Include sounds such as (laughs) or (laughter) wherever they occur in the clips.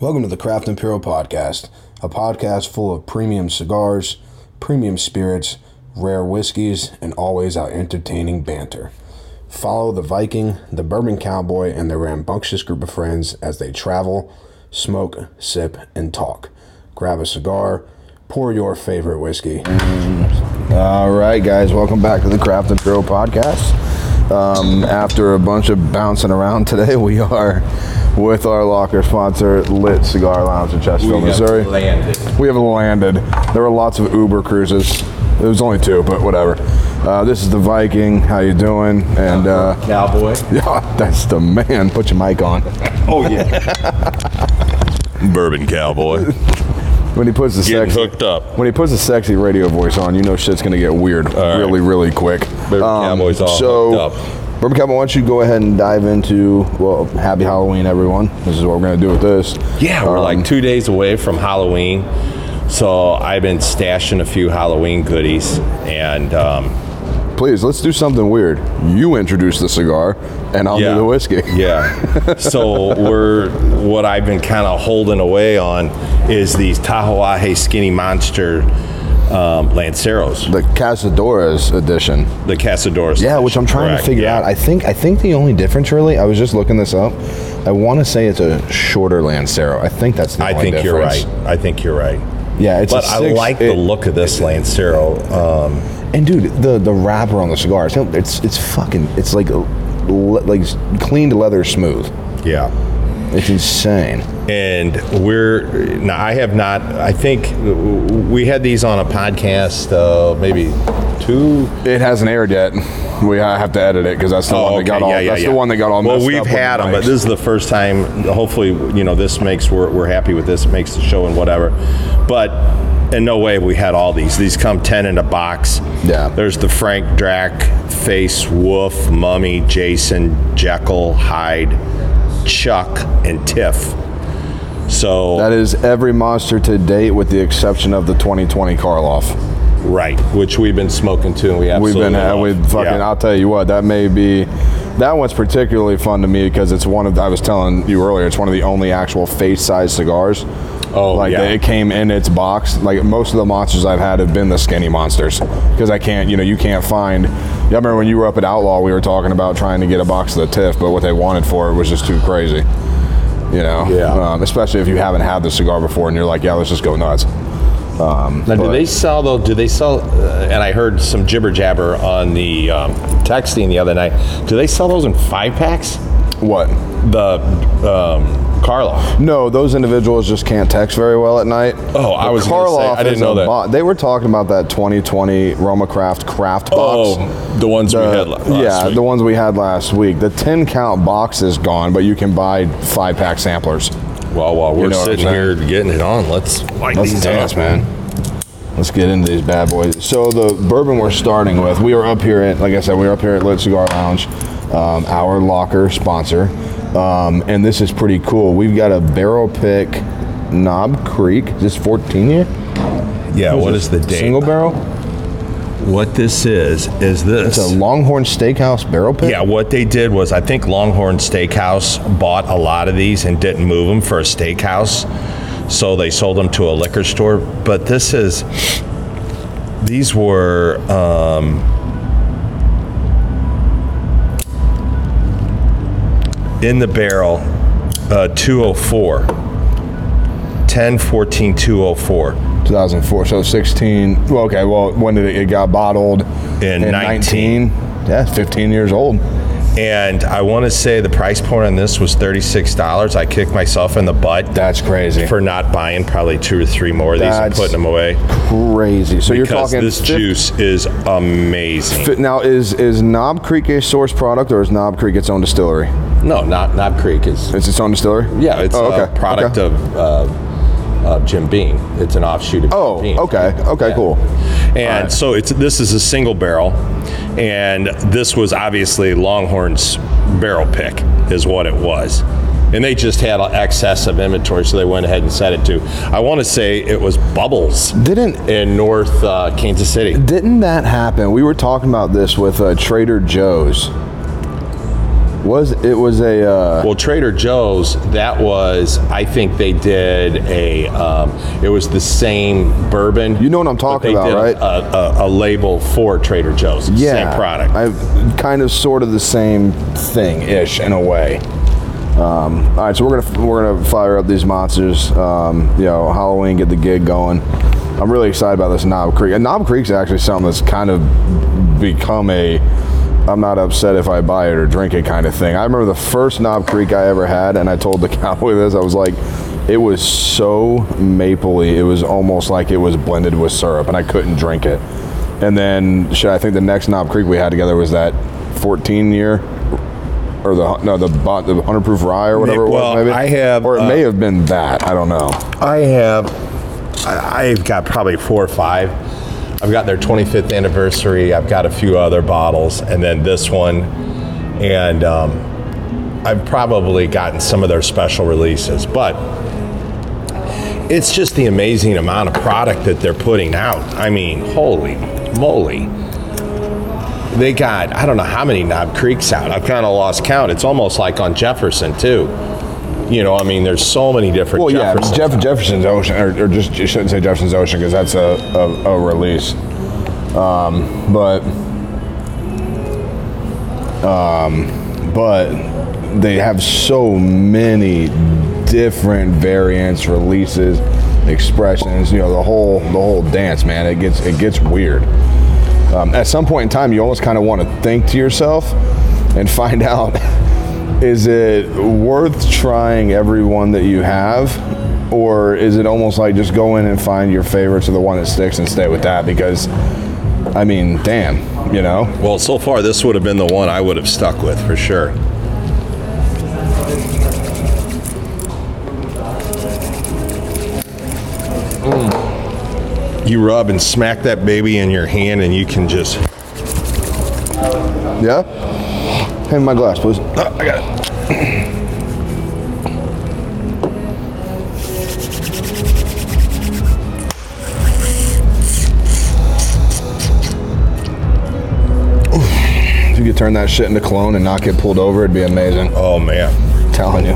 Welcome to the Craft and Puro Podcast, a podcast full of premium cigars, premium spirits, rare whiskeys, and always our entertaining banter. Follow the Viking, the Bourbon Cowboy, and their rambunctious group of friends as they travel, smoke, sip, and talk. Grab a cigar, pour your favorite whiskey. All right, guys, welcome back to the Craft and Puro Podcast. Um, after a bunch of bouncing around today, (laughs) we are with our locker sponsor, Lit Cigar Lounge in Chesterfield, Missouri. landed. We have landed. There were lots of Uber cruises. It was only two, but whatever. Uh, this is the Viking. How you doing? And uh, Cowboy. (laughs) yeah, that's the man. Put your mic on. Oh yeah. (laughs) Bourbon Cowboy. When he puts the Getting sexy, hooked up. when he puts the sexy radio voice on, you know shit's gonna get weird right. really, really quick. Bourbon Cowboy's all so, hooked up. Bourbon Cowboy, why don't you go ahead and dive into well, Happy Halloween, everyone. This is what we're gonna do with this. Yeah, we're Um, like two days away from Halloween, so I've been stashing a few Halloween goodies, and um, Please, let's do something weird. You introduce the cigar, and I'll yeah, do the whiskey. (laughs) Yeah. so we're what I've been kind of holding away on is these Tatuaje Skinny Monster um, Lanceros, The Cazadores edition. the Cazadores. Yeah, which I'm trying Correct, to figure yeah. out. I think I think the only difference really, I was just looking this up. I want to say it's a shorter Lancero. I think that's the I think you're right. I think you're right. Yeah, it's a But I like it- the look of this Lancero. Um, And dude, the the wrapper on the cigar, it's it's, it's fucking it's like le- like cleaned leather smooth. yeah. It's insane. And we're now i have not i think we had these on a podcast uh, maybe two It hasn't aired yet. We have to edit it because that's the one that got all. that's the one that got all. well we've had the them but this is the first time hopefully you know this makes we're, we're happy with this it makes the show and whatever but in no way have we had all these these come 10 in a box Yeah. there's the frank drac face wolf mummy jason jekyll hyde chuck and tiff so That is every monster to date, with the exception of the 2020 Karloff. Right, which we've been smoking too, and we We've absolutely been uh, love. we fucking. Yeah. I'll tell you what, that may be. That one's particularly fun to me because it's one of. I was telling you earlier, it's one of the only actual face-size cigars. Oh, like yeah. it came in its box. Like most of the monsters I've had have been the skinny monsters because I can't. You know, you can't find. Yeah, I remember when you were up at Outlaw, we were talking about trying to get a box of the TIFF, but what they wanted for it was just too crazy. You know, Yeah. Um, especially if you haven't had the cigar before and you're like, yeah, let's just go nuts. Um, Now, do they sell though? Do they sell? Uh, and I heard some jibber jabber on the um, texting the other night. Do they sell those in five packs? What? The um, Carlo. No, those individuals just can't text very well at night. Oh, I was gonna say, I didn't know that. bo- they were talking about that 2020 Roma Craft craft box. Oh, the ones we had last yeah, week. the ones we had last week. The 10 count box is gone, but you can buy five pack samplers. Well, while we're know sitting here getting it on, let's light Let's these dance, up. man. Let's get into these bad boys. So the bourbon we're starting with, we are up here at, like I said, we are up here at Lit Cigar Lounge, um, our locker sponsor, um, and this is pretty cool. We've got a barrel pick Knob Creek. Is this 14 year? Yeah. What is the date? Single barrel. What this is is this. It's a Longhorn Steakhouse barrel pick. Yeah, what they did was I think Longhorn Steakhouse bought a lot of these and didn't move them for a steakhouse. So they sold them to a liquor store. But this is, these were, um, in the barrel, uh, 204. 10 14 204. 2004. So 16. Well, okay. Well, when did it, it got bottled? In 19. Yeah, 15 years old. And I want to say the price point on this was $36. I kicked myself in the butt. That's crazy. for not buying probably two or three more of these and putting them away. crazy. So you're Because talking this juice is amazing. now is is Knob Creek a source product or is Knob Creek its own distillery? No, not Knob Creek is. It's its own distillery. Yeah, it's Oh, a product okay. of uh, uh, Jim Beam. It's an offshoot of Oh, Jim Beam. okay, okay, Yeah. cool. And right. so it's this is a single barrel, and this was obviously Longhorn's barrel pick is what it was. And they just had excess of inventory, so they went ahead and set it to. I want to say it was Bubbles Didn't in North uh, Kansas City. didn't that happen? We were talking about this with uh, Trader Joe's. Was it was a uh, Well, Trader Joe's, that was, I think they did a, um, it was the same bourbon. You know what I'm talking about, right? A, a, a label for Trader Joe's. Yeah Same product. I kind of sort of the same thing ish in a way. Um, all right, so we're gonna we're gonna fire up these monsters. Um, you know, Halloween, get the gig going. I'm really excited about this Knob Creek. And Knob Creek's actually something that's kind of become a I'm not upset if I buy it or drink it kind of thing. I remember the first Knob Creek I ever had, and I told the (laughs) cowboy this. I was like, it was so mapley. It was almost like it was blended with syrup, and I couldn't drink it. And then, shit, I think the next Knob Creek we had together was that 14 year, or the no the the 100 proof rye or whatever Well, it was. Maybe I have, or it uh, may have been that. I don't know. I have, I- I've got probably four or five. I've got their 25th anniversary. I've got a few other bottles, and then this one, and um, I've probably gotten some of their special releases. But it's just the amazing amount of product that they're putting out. I mean, holy moly! They got I don't know how many Knob Creeks out. I've kind of lost count. It's almost like on Jefferson too. You know, I mean, there's so many different. Well, yeah, Jeffersons Jeff, Jefferson's Ocean, or, or just you shouldn't say Jefferson's Ocean because that's a, a, a release. Um, but um, but they have so many different variants, releases, expressions. You know, the whole the whole dance, man. It gets it gets weird. Um, at some point in time, you almost kind of want to think to yourself and find (laughs) out is it worth trying every one that you have or is it almost like just go in and find your favorites or the one that sticks and stay with that because i mean damn you know Well, so far, this would have been the one I would have stuck with for sure. Mm. You rub and smack that baby in your hand, and you can just. yeah hand me my glass please Ah, i got it If you could turn that shit into clone and not get pulled over, it'd be amazing. Oh, man. telling you.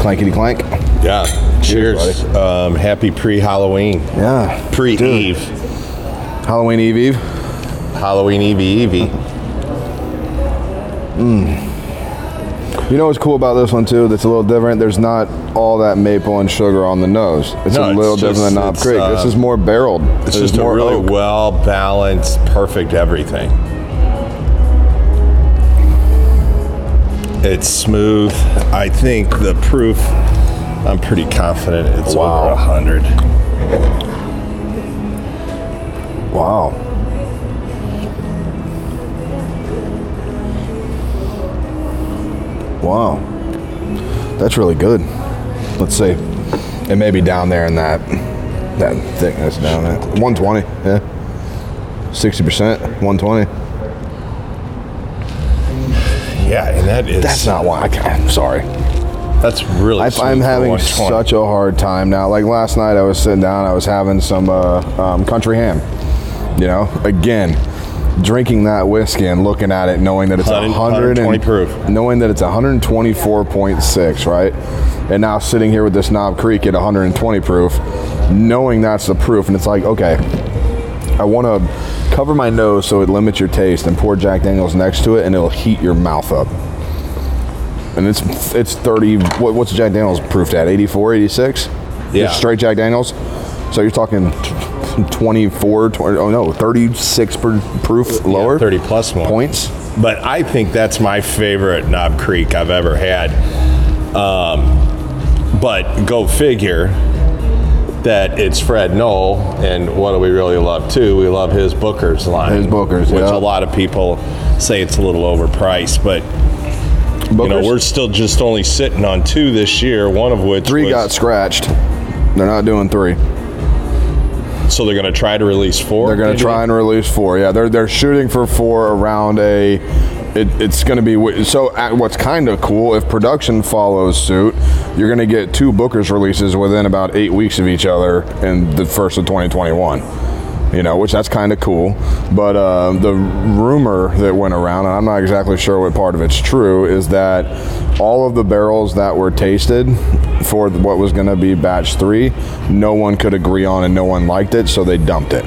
Clankety clank. Yeah. Cheers. Um, happy pre Halloween. Yeah. Pre Eve. Halloween Eve Eve. Halloween Eve Eve. You know what's cool about this one too? That's a little different. There's not all that maple and sugar on the nose. It's No, a it's little just- different than Knob Creek. uh, this is more barreled. It's There's just a more really oak. well balanced, perfect everything. It's smooth. I think the proof, I'm pretty confident it's Wow. over 100. Wow. Wow. That's really good. Let's see. It may be down there in that that thickness down there. 120. Yeah. 60%. 120. Yeah, and that is. That's not why. I I'm sorry. That's really. I, I'm having such a hard time now. Like last night, I was sitting down. I was having some uh, um, country ham. You know, again, drinking that whiskey and looking at it, knowing that it's 100 100 120 and, proof. knowing that it's 124.6, right? And now sitting here with this Knob Creek at 120 proof, knowing that's the proof, and it's like, okay, I want to cover my nose so it limits your taste, and pour Jack Daniels next to it, and it'll heat your mouth up. And it's it's 30. What, what's Jack Daniels proofed at? 84, 86? Yeah. Just straight Jack Daniels. So you're talking 24, 20, oh no, 36 per proof lower. 30 plus more. points. But I think that's my favorite Knob Creek I've ever had. Um, but go figure that it's Fred Noe, and what do we really love too? We love his Booker's line. His Booker's, which yeah. a lot of people say it's a little overpriced, but you know we're still just only sitting on two this year. One of which Three was, got scratched. They're not doing three. So they're going to try to release 4 They're going to try and release four. Yeah, they're they're shooting for four around a. It, it's going to be so. uh, What's kind of cool if production follows suit, you're going to get two Booker's releases within about eight weeks of each other in the first of 2021. You know, which that's kind of cool. But uh, the rumor that went around, and I'm not exactly sure what part of it's true, is that all of the barrels that were tasted for what was going to be batch three, no one could agree on and no one liked it, so they dumped it.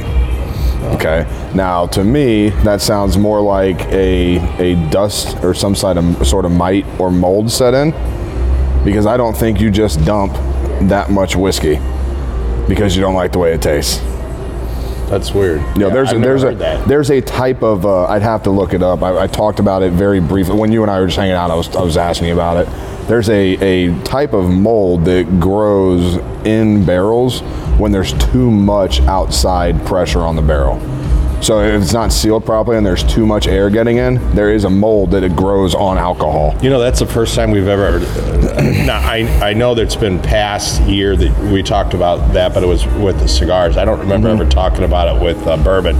Okay. Now, to me, that sounds more like a a dust or some sort of sort of mite or mold set in, because I don't think you just dump that much whiskey because you don't like the way it tastes. That's weird. You know, Yeah, there's I've a, never there's a that. there's a type of uh, I'd have to look it up. I, I talked about it very briefly when you and I were just hanging out. I was I was asking you about it. There's a a type of mold that grows in barrels when there's too much outside pressure on the barrel. So if it's not sealed properly and there's too much air getting in, there is a mold that it grows on alcohol. You know, that's the first time we've ever. now, I I know that it's been past year that we talked about that, but it was with the cigars. I don't remember Mm-hmm. ever talking about it with uh, bourbon.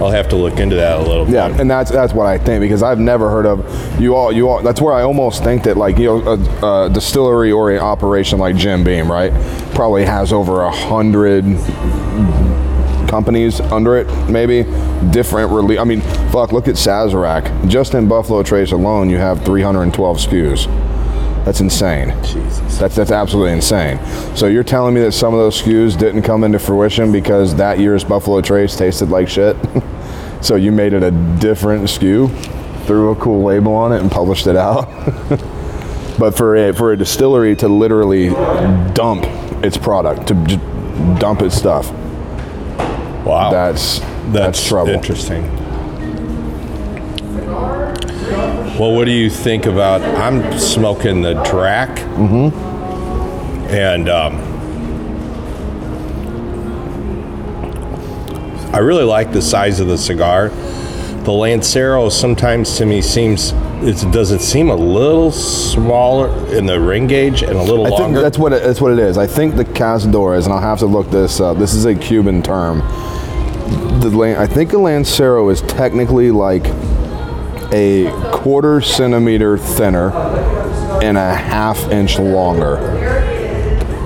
I'll have to look into that a little bit. Yeah, and that's that's what I think because I've never heard of you all. You all. That's where I almost think that like you know a, a distillery or an operation like Jim Beam, right? Probably has over a hundred companies under it, maybe different release. I mean, fuck. Look at Sazerac. Just in Buffalo Trace alone, you have 312 SKUs. That's insane. Jesus. That's that's absolutely insane. So you're telling me that some of those SKUs didn't come into fruition because that year's Buffalo Trace tasted like shit? (laughs) so you made it a different SKU, threw a cool label on it, and published it out. (laughs) but for a for a distillery to literally dump its product, to dump its stuff, Wow. that's that's, trouble. Interesting. Well, what do you think about? I'm smoking the Drac, mm-hmm. and um, I really like the size of the cigar. The Lancero sometimes to me seems it does it seem a little smaller in the ring gauge and a little I think longer. that's what it, that's what it is. I think the Cazadores, and I'll have to look this up. This is a Cuban term. The Lan- I think a Lancero is technically like a quarter centimeter thinner and a half inch longer.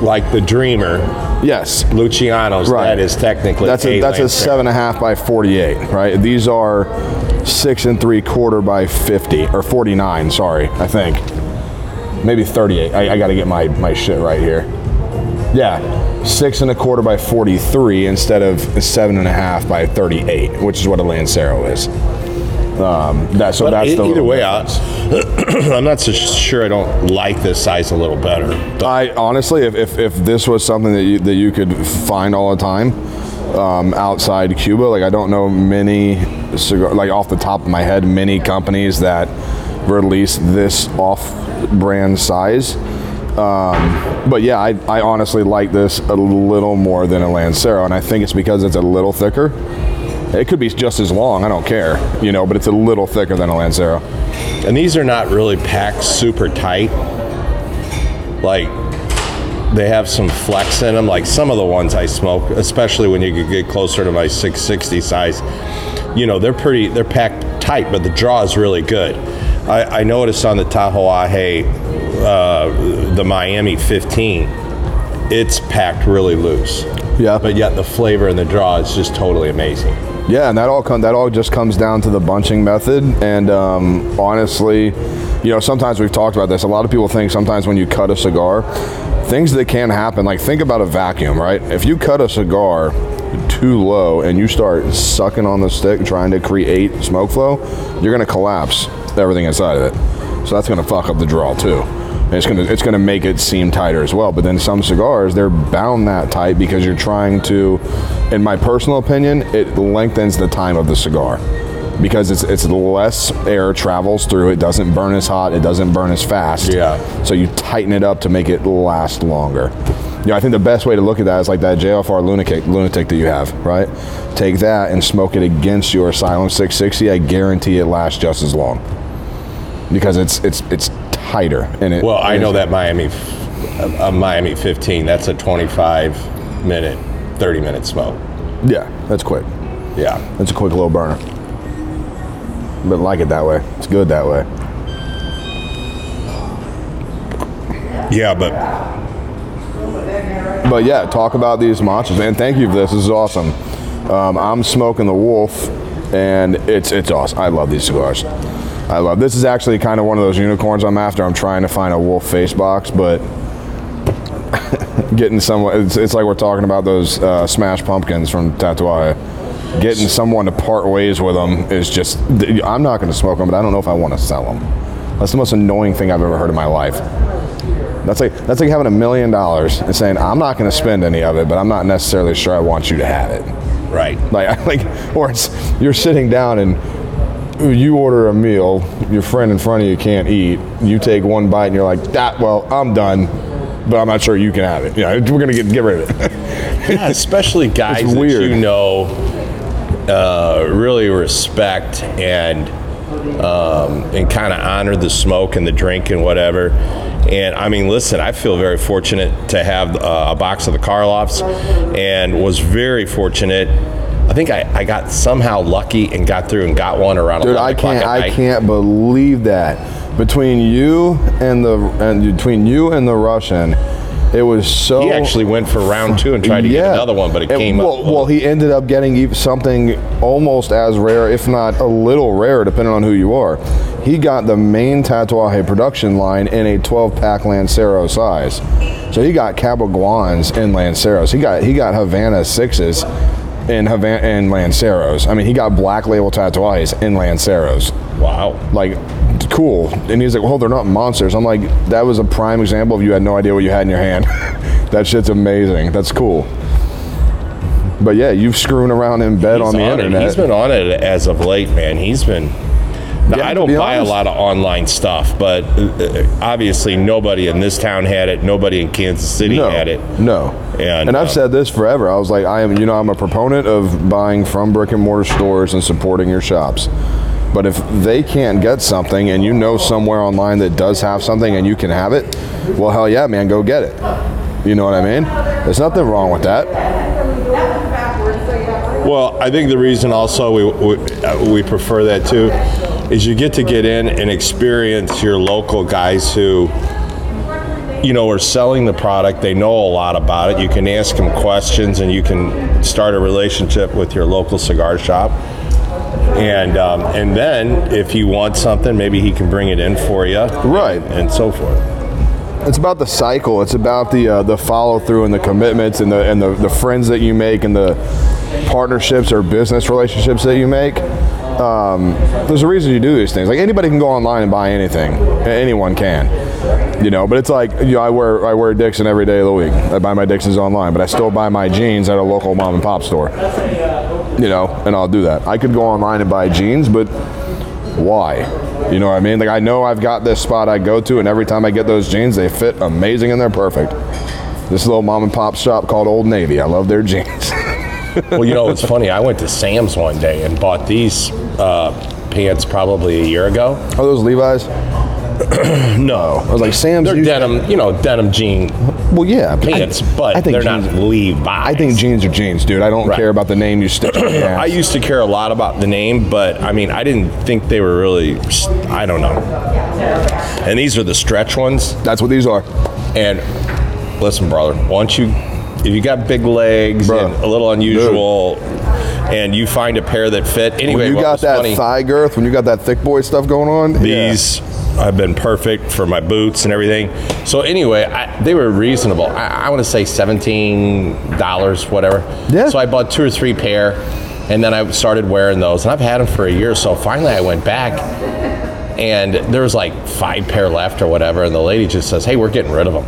like the Dreamer, Yes, Luciano's. Right. That is technically that's a that's a Lancero. seven and a half by forty-eight. Right, these are six and three quarter by fifty or forty-nine. Sorry, I think maybe thirty-eight. I, I got to get my my shit right here. Yeah, six and a quarter by forty-three instead of seven and a half by thirty-eight, which is what a Lancero is. Um, that so But that's the either way, I. (clears throat) I'm not so sure. I don't like this size a little better. But I honestly, if, if, if this was something that you, that you could find all the time um, outside Cuba, like I don't know many cigar, like off the top of my head, many companies that release this off-brand size. Um, but yeah, I, I honestly like this a little more than a Lancero, and I think it's because it's a little thicker. It could be just as long, I don't care, you know, but it's a little thicker than a Lancero. and these are not really packed super tight. Like they have some flex in them. Like some of the ones I smoke, especially when you get closer to my 660 size, you know they're pretty. They're packed tight, but the draw is really good. I, I noticed on the Tatuaje, uh, the Miami 15, it's packed really loose. Yeah. But yet the flavor and the draw is just totally amazing. Yeah, and that all come, that all just comes down to the bunching method. And um, honestly, you know, sometimes we've talked about this. A lot of people think sometimes when you cut a cigar, things that can happen. Like think about a vacuum, right? If you cut a cigar too low and you start sucking on the stick trying to create smoke flow, you're gonna collapse everything inside of it. So that's gonna fuck up the draw too. And it's gonna it's gonna make it seem tighter as well. But then some cigars they're bound that tight because you're trying to, in my personal opinion, it lengthens the time of the cigar because it's it's less air travels through. It doesn't burn as hot. It doesn't burn as fast. Yeah. So you tighten it up to make it last longer. You know, I think the best way to look at that is like that JFR lunatic lunatic that you have, right? Take that and smoke it against your Asylum 660. I guarantee it lasts just as long because it's it's it's tighter and it. Well, I know that Miami, a, a Miami 15. That's a 25 minute, 30 minute smoke. Yeah, that's quick. Yeah. that's a quick little burner. But like it that way. It's good that way. Yeah, but But yeah, talk about these monsters, man. Thank you for this. This is awesome. Um, I'm smoking the Wolf, and it's it's awesome. I love these cigars. I love. This is actually kind of one of those unicorns I'm after. I'm trying to find a Wolf face box, but (laughs) getting someone. It's, it's like we're talking about those uh, smash pumpkins from Tatuaje. Getting someone to part ways with them is just. I'm not going to smoke them, but I don't know if I want to sell them. That's the most annoying thing I've ever heard in my life. That's like that's like having a million dollars and saying I'm not going to spend any of it, but I'm not necessarily sure I want you to have it. Right. Like (laughs) like, or it's you're sitting down and you order a meal, your friend in front of you can't eat. You take one bite and you're like, that. Well, I'm done, but I'm not sure you can have it. Yeah, we're gonna get get rid of it. (laughs) yeah, especially guys that you know uh, really respect and um, and kind of honor the smoke and the drink and whatever. And I mean, listen, I feel very fortunate to have uh, a box of the Karloffs and was very fortunate I think I, I got somehow lucky and got through and got one around. Dude, I can't I can't believe that between you and the and between you and the Russian. It was so. He actually went for round two and tried to yeah. get another one, but it, came well, up. Well, he ended up getting something almost as rare, if not a little rare, depending on who you are. He got the main Tatuaje production line in a 12-pack Lancero size. So he got Cabaiguans in Lanceros. He got he got Havana sixes in Havana in Lanceros. I mean, he got black label tatuajes in Lanceros. Wow. Like, cool. And he's like, well, they're not monsters. I'm like, that was a prime example of you had no idea what you had in your hand. (laughs) that shit's amazing. That's cool. But yeah, you've screwing around in bed he's on the on internet. It. He's been on it as of late, man. He's been yeah, I don't buy honest. a lot of online stuff, but uh, obviously nobody in this town had it. Nobody in Kansas City no, had it. No. And, and I've uh, said this forever. I was like, I am, you know, I'm a proponent of buying from brick and mortar stores and supporting your shops. But if they can't get something and you know somewhere online that does have something and you can have it, well, hell yeah, man, go get it. You know what I mean? There's nothing wrong with that. Well, I think the reason also we, we, uh, we prefer that too is you get to get in and experience your local guys who you know are selling the product. They know a lot about it. You can ask them questions and you can start a relationship with your local cigar shop. And um, and then if you want something maybe he can bring it in for you right. And, and so forth. It's about the cycle. It's about the uh, the follow through and the commitments and the and the, the friends that you make and the partnerships or business relationships that you make um, there's a reason you do these things. Like anybody can go online and buy anything. Anyone can. You know, but it's like you know, I wear I wear Dixon every day of the week. I buy my Dixons online, but I still buy my jeans at a local mom and pop store. You know, and I'll do that. I could go online and buy jeans, but why? You know what I mean? Like I know I've got this spot I go to, and every time I get those jeans, they fit amazing and they're perfect. This little mom and pop shop called Old Navy. I love their (laughs) jeans. Well, you know, it's funny. I went to Sam's one day and bought these uh, pants probably a year ago. Are those Levi's? (clears throat) no, I was like Sam's. They're denim, you know, denim jean. Well, yeah, pants, I, but I think they're jeans, not Levi's. I think jeans are jeans, dude. I don't right. care about the name you stick. (clears throat) I used to care a lot about the name, but I mean, I didn't think they were really. I don't know. And these are the stretch ones. That's what these are. And listen, brother, once you if you got big legs and a little unusual, Dude. and you find a pair that fit. Anyway, when you got that funny, thigh girth, when you got that thick boy stuff going on, these. Yeah. have been perfect for my boots and everything. So anyway, I, they were reasonable. I, I want to say seventeen dollars, whatever. Yeah. So I bought two or three pair, and then I started wearing those, and I've had them for a year. So finally, I went back, and there was like five pair left or whatever, and the lady just says, "Hey, we're getting rid of them."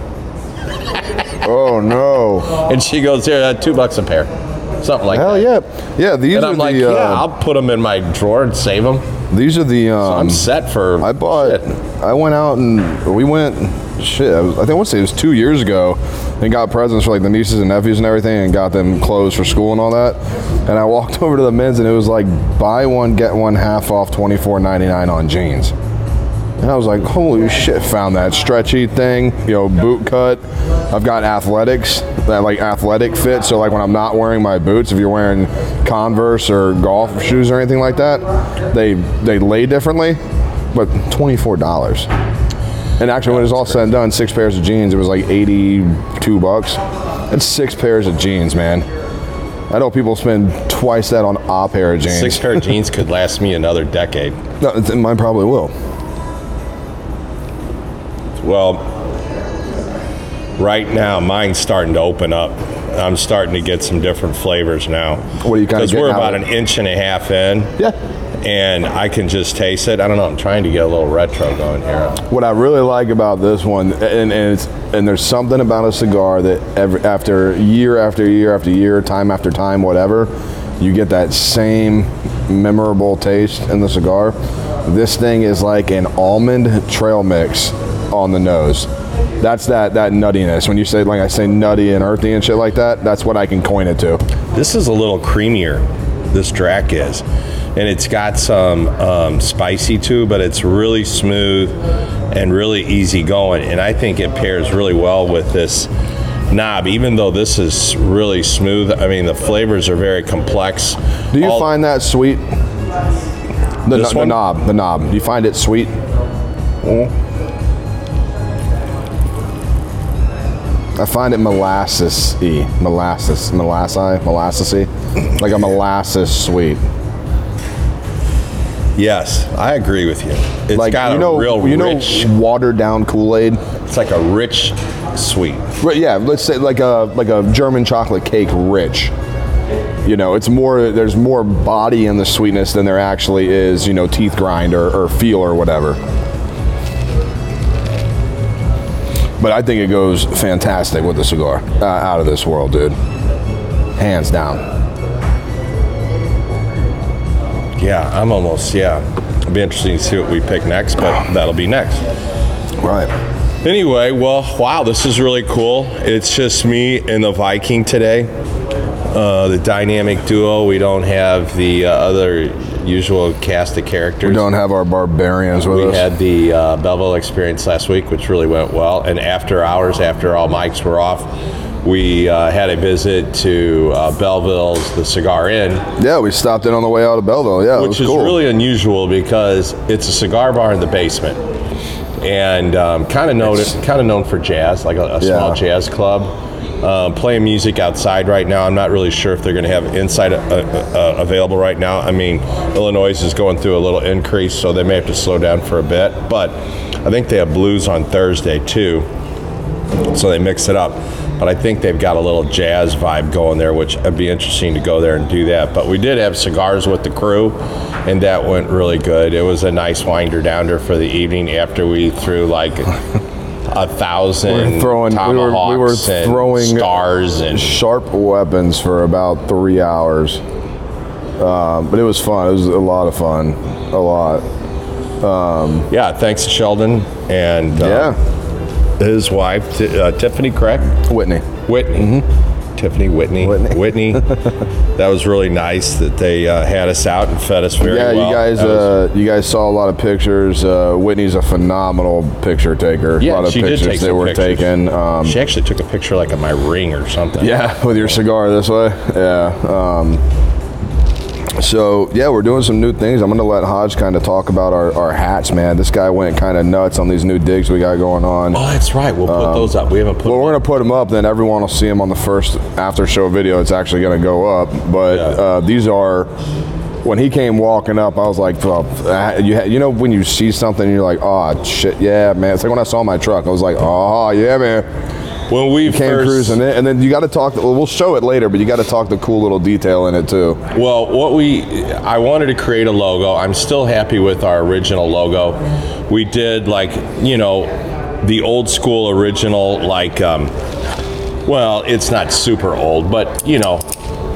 (laughs) oh no! And she goes, "Here, uh, two bucks a pair." Something like that. Hell that. yeah, yeah. These and are I'm like, the, yeah, uh, I'll put them in my drawer and save them. These are the. Um, so I'm set for. I bought. Shit. I went out and we went. Shit, I, was, I think I want to say it was two years ago, and got presents for like the nieces and nephews and everything, and got them clothes for school and all that. And I walked (laughs) over to the men's, and it was like buy one get one half off, twenty four ninety nine on jeans. And I was like, holy shit, found that stretchy thing, you know, boot cut. I've got athletics, that like athletic fit. So like when I'm not wearing my boots, if you're wearing Converse or golf shoes or anything like that, they they lay differently, but $24. And actually, when it was all said and done, six pairs of jeans, it was like 82 bucks. That's six pairs of jeans, man. I know people spend twice that on a pair of jeans. Six pair of (laughs) jeans could last me another decade. No, mine probably will. Well, right now mine's starting to open up. I'm starting to get some different flavors now. What are you kinda Because we're about an inch and a half in. Yeah. And I can just taste it. I don't know. I'm trying to get a little retro going here. What I really like about this one, and and, it's, and there's something about a cigar that every, after year after year after year, time after time, whatever, you get that same memorable taste in the cigar. This thing is like an almond trail mix on the nose. That's that that nuttiness. When you say like I say nutty and earthy and shit like that, that's what I can coin it to. This is a little creamier. This Drac is, and it's got some um, spicy too, but it's really smooth and really easy going. And I think it pairs really well with this knob. Even though this is really smooth, I mean the flavors are very complex. Do you All- find that sweet? The, This the knob, the knob. Do you find it sweet? I find it molasses-y, molasses, molassi, molassesy, like a molasses sweet. Yes, I agree with you. It's Like got you a know, real you know, rich. watered down Kool-Aid. It's like a rich sweet. Right, yeah, let's say like a like a German chocolate cake rich. You know, it's more. There's more body in the sweetness than there actually is. You know, teeth grind or, or feel or whatever. But I think it goes fantastic with the cigar. Uh, out of this world, dude. Hands down. Yeah, I'm almost yeah. It'll be interesting to see what we pick next, but that'll be next. Right. Anyway, well, wow, this is really cool. It's just me and the Viking today. Uh, the dynamic duo. We don't have the uh, other usual cast of characters. We don't have our barbarians with We us. We had the uh, Belleville experience last week, which really went well. And after hours, after all mics were off, we uh, had a visit to uh, Belleville's The Cigar Inn, yeah, we stopped in on the way out of Belleville. Yeah, it which was is cool. really unusual because it's a cigar bar in the basement, and um, kind of known kind of known for jazz, like a, a small Yeah. jazz club. Um, playing music outside right now. I'm not really sure if they're going to have inside uh, uh, available right now. I mean, Illinois is going through a little increase, so they may have to slow down for a bit. But I think they have blues on Thursday too, so they mix it up. But I think they've got a little jazz vibe going there, which would be interesting to go there and do that. But we did have cigars with the crew, and that went really good. It was a nice winder downer for the evening after we threw like (laughs) a thousand We were throwing- we were- we were tomahawks and throwing stars and sharp weapons for about three hours. Um, but it was fun. It was a lot of fun. A lot. yeah. Thanks to Sheldon and uh, Yeah. his wife Ti- uh, Tiffany, correct? Whitney. Whitney. Tiffany Whitney. Mm-hmm. (laughs) Whitney. that was really nice that they uh, had us out and fed us very Yeah, well. you guys, was- uh, you guys saw a lot of pictures. Uh, Whitney's a phenomenal picture taker. yeah, a lot of she pictures did take that were pictures. taken. Um, she actually took a picture like of my ring or something. yeah, with your cigar this way. Yeah. Um, so yeah, we're doing some new things. I'm gonna let Hodge kind of talk about our, our hats, man. This guy went kind of nuts on these new digs we got going on. Oh, that's right. We'll put those up. We haven't put. Well, we're up. gonna put them up. Then everyone will see them on the first after show video. It's actually gonna go up. But Yeah. uh, these are. When he came walking up, I was like, well, uh, you, ha- you know, when you see something, you're like, oh shit, yeah, man. It's like when I saw my truck, I was like, oh yeah, man. When we Came first, cruising it, and then you got to talk. Well, we'll show it later, but you got to talk the cool little detail in it too. Well, what we I wanted to create a logo. I'm still happy with our original logo. We did like you know the old school original like um, well, it's not super old, but you know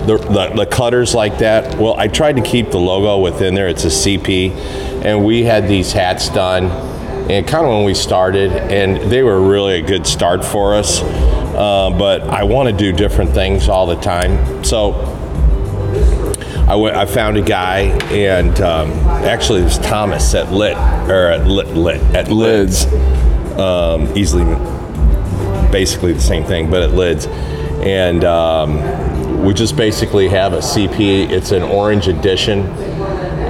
the, the the cutters like that. Well, I tried to keep the logo within there. It's a CP, and we had these hats done. And kind of when we started, and they were really a good start for us. Uh, but I want to do different things all the time. So I went. I found a guy, and um, actually it was Thomas at Lit or at Lit, Lit at Lids. Um, easily, basically the same thing, but at Lids, and um, we just basically have a CP. It's an orange edition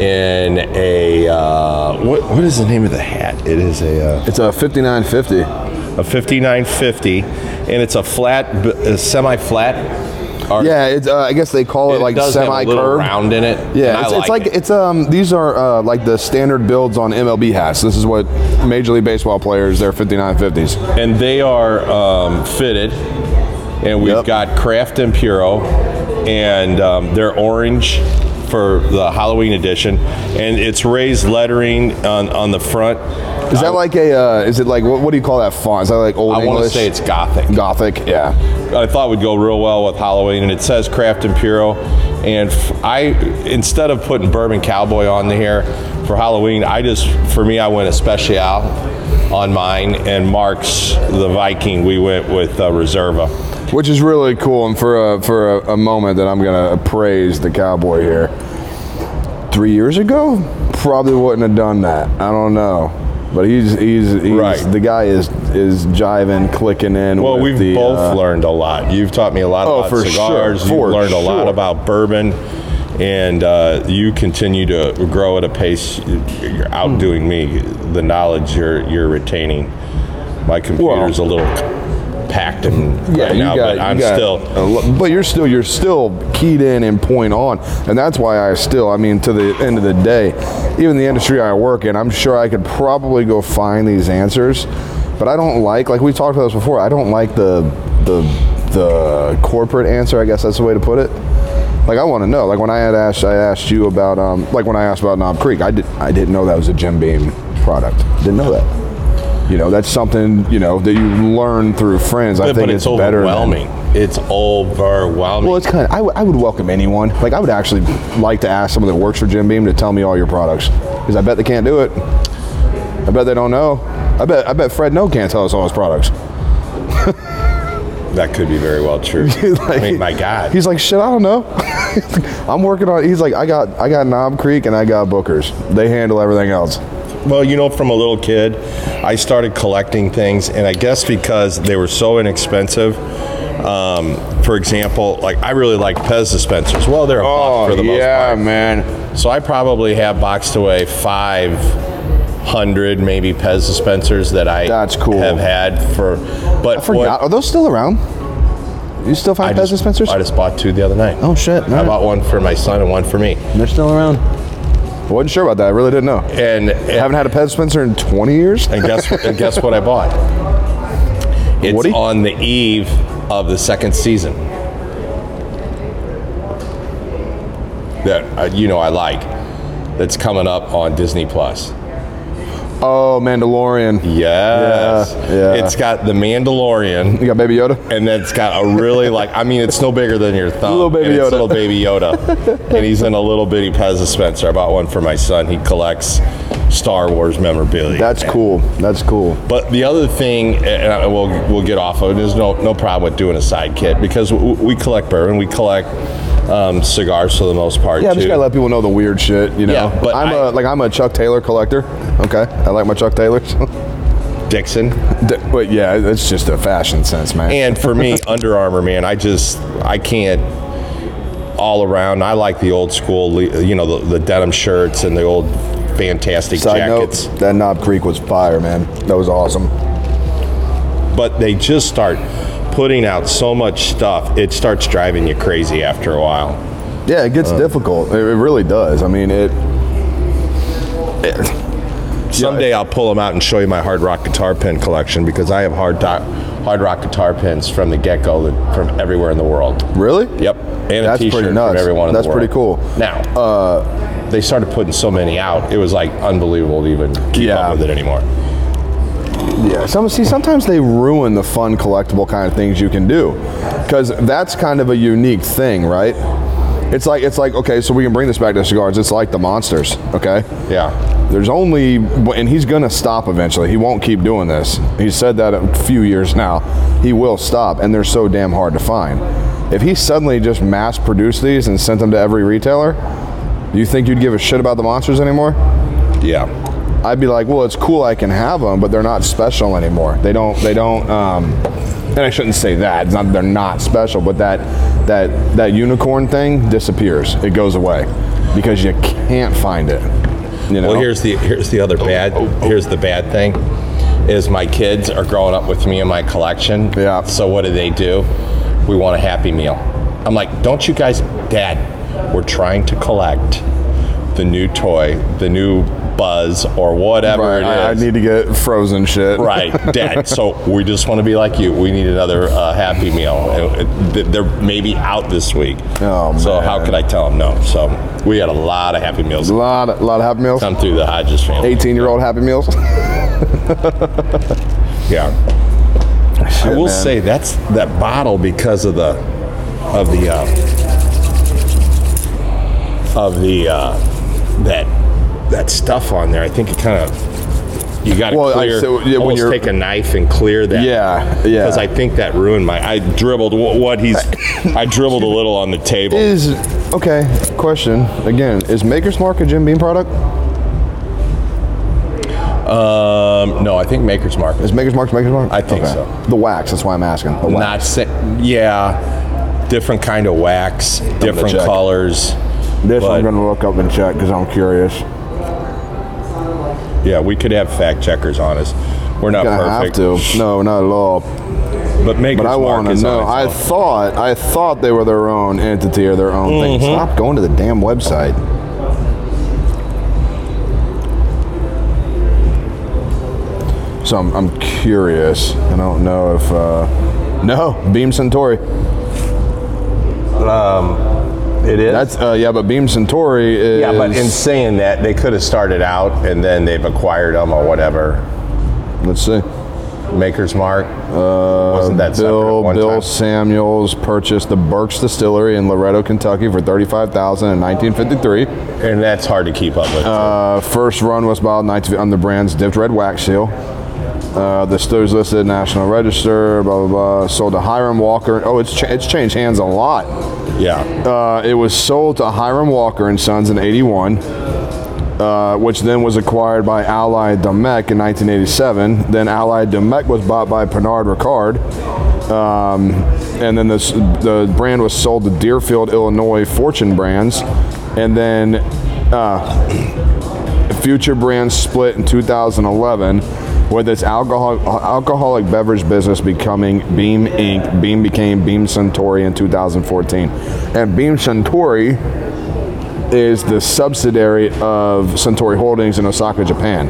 in a uh, what? What is the name of the hat? It is a. Uh, It's a 5950. a 5950 and it's a flat b- a semi-flat Or- Yeah, it's, uh, I guess they call it, like does have a semi little curve. round in it. and Yeah, it's, it's like it. it's um these are uh, like the standard builds on MLB hats. This is what Major League Baseball players their 5950s. and they are um, fitted, and we've Yep. got Craft and Puro, and um, they're orange for the Halloween edition, and it's raised lettering on, on the front. Is that like a uh, is it like what, what do you call that font? Is that like old I want to say it's Gothic. Gothic. Yeah. I thought would go real well with Halloween, and it says Craft Puro. And f- I, instead of putting Bourbon Cowboy on here for Halloween, I just, for me, I went a special on mine, and Mark's the Viking. We went with uh, Reserva. Which is really cool, and for a, for a, a moment that I'm gonna praise the cowboy here. Three years ago, probably wouldn't have done that. I don't know, but he's he's, he's Right. the guy is is jiving, clicking in. Well, we've the, both uh, learned a lot. You've taught me a lot Oh, about cigars. sure, You've learned a lot about bourbon, and uh, you continue to grow at a pace. You're outdoing me. The knowledge you're you're retaining. My computer's a little packed and Yeah, right you now, got. but I'm got still. but you're still you're still keyed in and point on, and that's why I still. I mean, to the end of the day, even the industry I work in, I'm sure I could probably go find these answers, but I don't like like we talked about this before. I don't like the the the corporate answer. I guess that's the way to put it. Like I want to know. Like when I had asked, I asked you about um, like when I asked about Knob Creek, I did I didn't know that was a Jim Beam product. Didn't know that. You know, that's something you know that you learn through friends. I think but it's, better. than- overwhelming. it's overwhelming. well, it's kind of. I, would- welcome anyone. Like I would actually like to ask someone that works for Jim Beam to tell me all your products because I bet they can't do it. I bet they don't know. I bet. I bet Fred Noe can't tell us all his products. that could be very well true. (laughs) I mean, my God. He's like, shit. I don't know. (laughs) I'm working on. He's like, I got. I got Knob Creek and I got Booker's. They handle everything else. Well, you know, from a little kid, I started collecting things, and I guess because they were so inexpensive. Um, for example, like I really like Pez dispensers. Well, they're a buck for the most part. man. So I probably have boxed away five hundred, maybe Pez dispensers that I That's cool. have had for. But I forgot. Are those still around? You still I find Pez just, dispensers? I just bought two the other night. oh shit! I bought one for my son and one for me. And They're still around. I wasn't sure about that. I really didn't know. And, I haven't had a Pez Spencer in 20 years. And guess and guess what I bought? It's Woody? on the eve of the second season. That uh, you know I like. That's coming up on Disney Plus. Oh, Mandalorian. Yes, Yeah, yeah. It's got the Mandalorian, You got Baby Yoda? and then it's got a really like. I mean, it's no bigger than your thumb. Little baby Yoda. little baby Yoda, (laughs) and he's in a little bitty Pez dispenser. I bought one for my son. He collects Star Wars memorabilia. That's cool. That's cool. But the other thing, and I- we'll we'll get off of it. There's no no problem with doing a side kit because we collect bourbon, we collect um, cigars for the most part. Yeah, I too. just gotta let people know the weird shit, you know. Yeah, but I'm I- a like I'm a Chuck Taylor collector. Okay, I like my Chuck Taylors. (laughs) Dixon, D- but yeah, it's just a fashion sense, man. and for me, (laughs) Under Armour, man, I just I can't. All around, I like the old school, you know, the, the denim shirts and the old fantastic Side jackets. note, that Knob Creek was fire, man. That was awesome. But they just start putting out so much stuff, it starts driving you crazy after a while. Yeah, it gets difficult. It, it really does. I mean, it. Someday I'll pull them out and show you my hard rock guitar pin collection because I have hard hard rock guitar pins from the get go from everywhere in the world. Really? Yep, and a That's T-shirt pretty nuts. from everyone That's pretty cool. Now, uh, they started putting so many out; it was like unbelievable to even keep Yeah. up with it anymore. Yeah. Some see sometimes they ruin the fun collectible kind of things you can do, because that's kind of a unique thing, right? It's like it's like okay, so we can bring this back to cigars. It's like the monsters, okay? Yeah, There's only, and he's going to stop eventually. He won't keep doing this. He said that a few years now. He will stop, and they're so damn hard to find. If he suddenly just mass produced these and sent them to every retailer, do you think you'd give a shit about the monsters anymore? yeah. I'd be like, well, it's cool I can have them, but they're not special anymore. They don't, they don't, um, and I shouldn't say that. It's not that they're not special, but that, that, that unicorn thing disappears. It goes away because you can't find it. You know? Well, here's the here's the other bad. Here's the bad thing, is my kids are growing up with me in my collection. Yeah. So what do they do? We want a Happy Meal. I'm like, don't you guys, Dad? We're trying to collect the new toy, the new Buzz or whatever Right, it I, I need to get frozen shit. Right, (laughs) dead. So we just want to be like you. We need another uh, Happy Meal. It- They're maybe out this week. Oh, so man. how could I tell them no? So we had a lot of Happy Meals A lot, a lot of Happy Meals. come through the Hodges family. 18 year old Happy Meals. (laughs) Yeah. I will man. say that's that bottle because of the of the uh, of the uh, that that stuff on there. I think it kind of you got to Well, I- so, yeah, when you're- take a knife and clear that. Yeah, yeah. Because I think that ruined my. I dribbled wh- what he's. I dribbled a little on the table. Is okay. Question again: Is Maker's Mark a Jim Beam product? Um, no, I think Maker's Mark Is Maker's Mark Maker's Mark? I think Okay. so. The wax. That's why I'm asking. The wax. not sa- yeah, different kind of wax, different colors. this I'm gonna look up and check because I'm curious. Yeah, we could have fact checkers on us. We're not Gonna perfect. have to. No, not at all. But Maker's But I Mark want to is know. I thought I thought they were their own entity or their own thing. Mm-hmm. Stop going to the damn website. So I'm, I'm curious. I don't know if uh, no Beam Suntory. It is. That's uh, yeah, but Beam Suntory is yeah, but in saying that, they could have started out and then they've acquired them or whatever. let's see. Maker's Mark. Wasn't that Bill Bill time? Samuels purchased the Burks Distillery in Loretto, Kentucky for thirty-five thousand in nineteen fifty-three. And that's hard to keep up with. Uh, first run was 19 on the brand's dipped red wax seal. Uh, the stiller's listed National Register, blah blah blah. Sold to Hiram Walker. Oh, it's cha- it's changed hands a lot. Yeah. Uh, it was sold to Hiram Walker and Sons in '81, uh, which then was acquired by Allied Domecq in 1987. Then Allied Domecq was bought by Pernod Ricard, um, and then this, the brand was sold to Deerfield, Illinois Fortune Brands, and then uh, Future Brands split in 2011. With its alcohol, alcoholic beverage business becoming Beam Inc., Beam became Beam Suntory in 2014. And Beam Suntory is the subsidiary of Suntory Holdings in Osaka, Japan.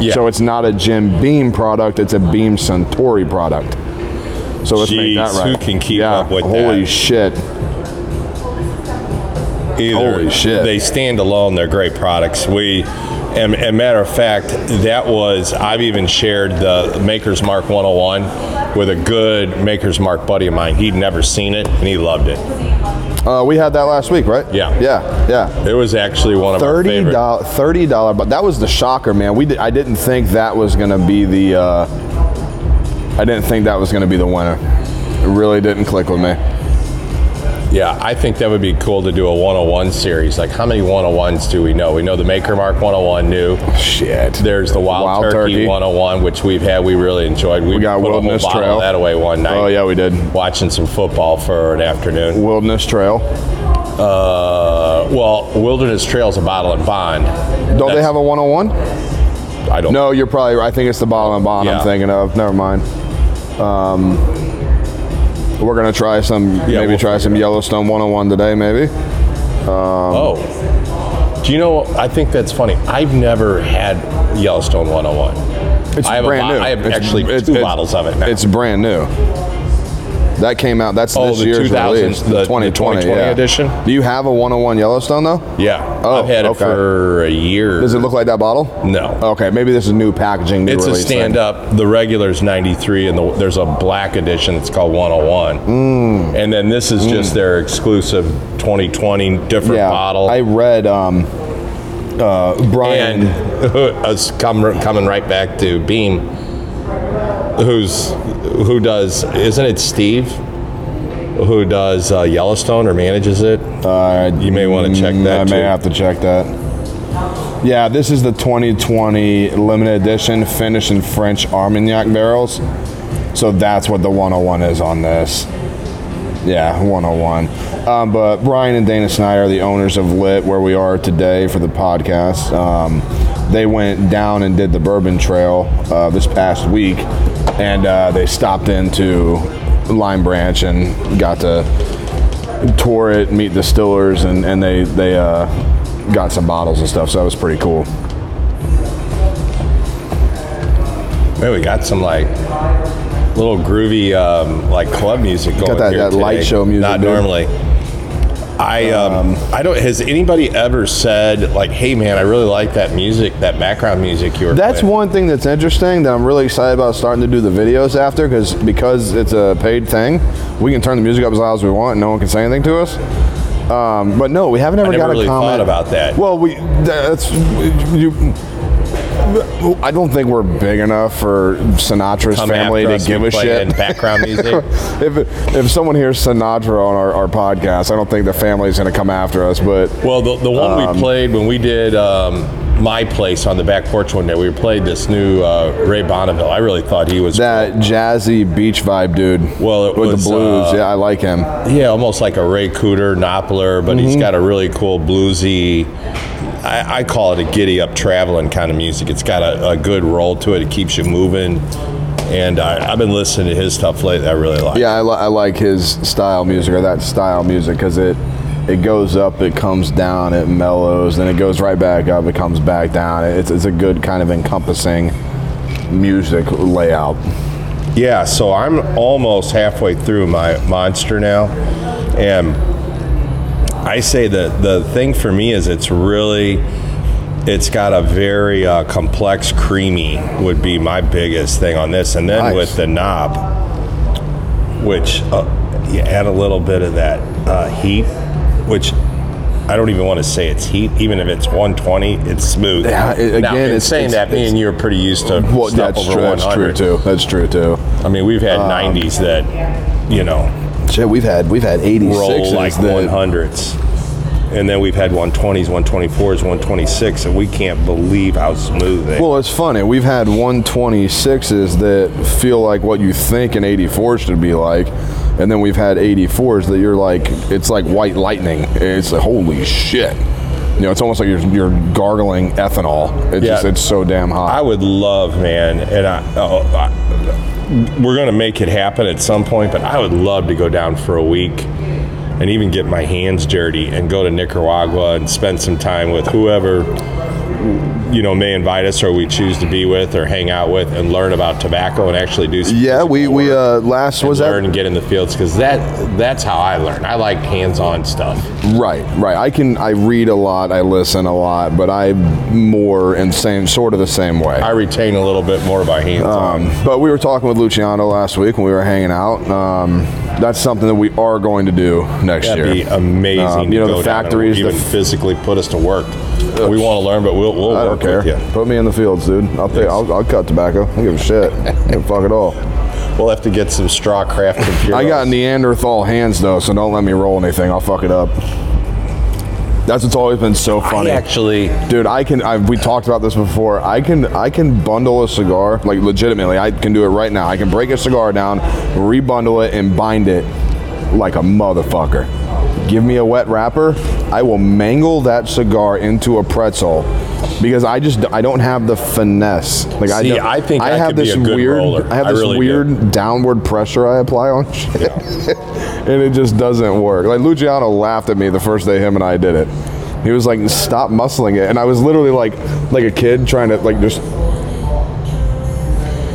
Yeah. So it's not a Jim Beam product, it's a Beam Suntory product. So let's make that Jeez, right. who can keep yeah, up with holy that? shit. Either Holy shit. they stand alone, they're great products. We, and, and matter of fact, that was I've even shared the Maker's Mark 101 with a good Maker's Mark buddy of mine. He'd never seen it and he loved it. Uh, we had that last week, right? Yeah. Yeah, yeah. It was actually one of our Thirty favorite. dollar, thirty dollar, but that was the shocker, man. We did, I didn't think that was gonna be the. Uh, I didn't think that was gonna be the winner. It really didn't click with me. Yeah, I think that would be cool to do a 101 series. Like, how many 101s do we know? We know the Maker Mark 101 new. Shit. There's the Wild, Wild Turkey, Turkey. 101, which we've had. We really enjoyed. We, We got put a whole Wilderness Trail. that away one night. Oh yeah, we did. Watching some football for an afternoon. Wilderness Trail. Uh, well, Wilderness Trail's a bottle and bond. Don't they have a 101? I don't. No, you're probably. right. I think it's the bottle and bond Yeah. I'm thinking of. Never mind. Um, we're gonna try some. maybe we'll try some Yellowstone 101 today. Maybe. Um, oh. Do you know? I think that's funny. I've never had Yellowstone 101. It's I have a brand bo- new. I have It's- actually it's- two it's- bottles of it now. It's brand new. That came out. That's Oh, this the year's 2000 release. the- the 2020, 2020 yeah. edition? Do you have a 101 Yellowstone though? yeah. Oh, I've had it for a year. Does it look like that bottle? No. Okay, maybe this is new packaging. New It's a release thing. stand up. The regular's 93, and the, there's a black edition. It's called 101. Mm. And then this is just their exclusive 2020 different Yeah, bottle. I read um, uh, Brian. and (laughs) come, coming right back to Beam, who's who does? Isn't it Steve? Who does uh, Yellowstone or manages it? Uh, You may want to check Mm, that I too. may have to check that. Yeah, this is the 2020 limited edition finished in French Armagnac barrels. So that's what the 101 is on this. Yeah, 101. Um, but Brian and Dana Snyder, are the owners of Lit, where we are today for the podcast, um, they went down and did the Bourbon Trail uh, this past week, and uh, they stopped into Lime Branch and got to tour it, meet distillers, and and they they uh, got some bottles and stuff. So that was pretty cool. Man, we got some like little groovy um, like club music going that- here that light show music, Not dude. normally. I um, I don't. Has anybody ever said like, "Hey, man, I really like that music, that background music you were"? That's playing. one thing that's interesting that I'm really excited about starting to do the videos after because because it's a paid thing, we can turn the music up as loud as we want and no one can say anything to us. Um, but no, we haven't ever I never got really a comment thought about that. Well, we that's you. I don't think we're big enough for Sinatra's Come family to give and a shit. background music. (laughs) if if someone hears Sinatra on our, our podcast, I don't think the family's going to come after us. But Well, the, the one Um, we played when we did um, my place on the back porch one day, we played this new uh, Ray Bonneville. I really thought he was that jazzy beach vibe dude, Well, it with was, the blues, uh, yeah, I like him. Yeah, almost like a Ry Cooder, Doppler, but Mm-hmm. he's got a really cool bluesy. I, I call it a giddy up traveling kind of music. It's got a, a good roll to it. It keeps you moving, and I, I've been listening to his stuff lately. I really like. Yeah, I, li- I like his style music or that style music because it it goes up, it comes down, it mellows, then it goes right back up, it comes back down. It's, it's a good kind of encompassing music layout. Yeah, so I'm almost halfway through my monster now, and I say that the thing for me is it's really, it's got a very uh, complex creamy would be my biggest thing on this, and then Nice. with the knob, which uh, you add a little bit of that uh, heat, which. I don't even want to say it's heat, even if it's 120, it's smooth. Yeah, it- again, in it's- saying it's- that, me and you are pretty used to Well, stuff that's over true, that's 100. true too. That's true too. I mean, we've had Um, 90s that, you know, Shit, we've had we've had 86s roll like that 100s. And then we've had 120s, 124s, 126, and we can't believe how smooth they Well, it's funny. We've had 126s that feel like what you think an 84 should be like, and then we've had 84s that you're like, it's like white lightning. It's like, holy shit. You know, it's almost like you're, you're gargling ethanol. It's Yeah. just, it's so damn hot. I would love, man, and I, oh, I we're going to make it happen at some point, but I would love to go down for a week and even get my hands dirty and go to Nicaragua and spend some time with whoever you know may invite us or we choose to be with or hang out with and learn about tobacco and actually do some yeah, we, we uh, last, was learn that? and get in the fields because that that's how I learn. I like hands-on stuff. Right, right. I can, I read a lot, I listen a lot, but I'm more in same, sort of the same way. I retain a little bit more by hands-on. Um, but we were talking with Luciano last week when we were hanging out. Um, that's something that we are going to do next year. That'd be amazing. Um, you know, the factories, even f- physically put us to work. We want to learn, but we'll, we'll I work don't care. with you. Put me in the fields, dude. I'll take. I'll, I'll cut tobacco. I give a shit. Fuck at all. We'll have to get some straw craft. I got Neanderthal hands though, so don't let me roll anything. I'll fuck it up. That's what's always been so funny. I actually, Dude, I can. I, we talked about this before. I can. I can bundle a cigar like legitimately. I can do it right now. I can break a cigar down, rebundle it, and bind it like a motherfucker. Give me a wet wrapper. I will mangle that cigar into a pretzel because I just I don't have the finesse. Like I, See, don't- I think I have could be this weird. roller. I have I this really do. weird downward pressure I apply on (laughs) shit, and it just doesn't work. Like Luciano laughed at me the first day him and I did it. He was like, "Stop muscling it," and I was literally like, like a kid trying to like just.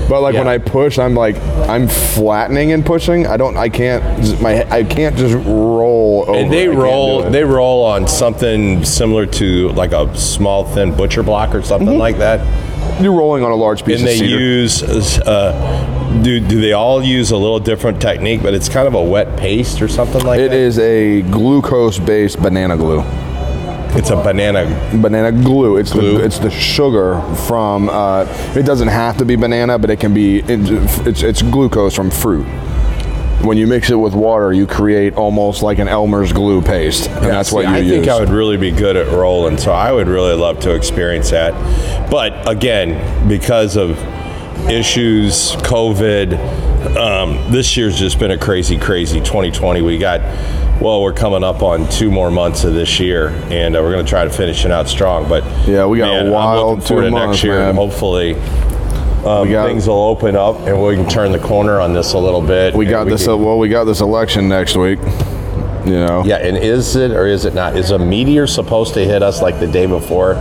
But like when I push, I'm like I'm flattening and pushing. I don't. I can't. My I can't just roll over. and they I roll, they roll on something similar to like a small thin butcher block or something Mm-hmm. like that. You're rolling on a large piece And they use, uh, do do they all use a little different technique? But it's kind of a wet paste or something like It that. is a glucose-based banana glue. It's a banana. banana glue. It's Glue. the it's the sugar from. Uh, it doesn't have to be banana, but it can be. It's it's glucose from fruit. When you mix it with water, you create almost like an Elmer's glue paste, and that's what See, you I use. think I would really be good at rolling, so I would really love to experience that. But again, because of issues, COVID, um, this year's just been a crazy, crazy 2020. We got, well, we're coming up on two more months of this year, and uh, we're going to try to finish it out strong. But Yeah, we got a wild two months, next year, man. and hopefully. Um, things will open up and we can turn the corner on this a little bit. we got this. can- well, we got this election next week. You know. Yeah, and is it or is it not? Is a meteor supposed to hit us like the day before?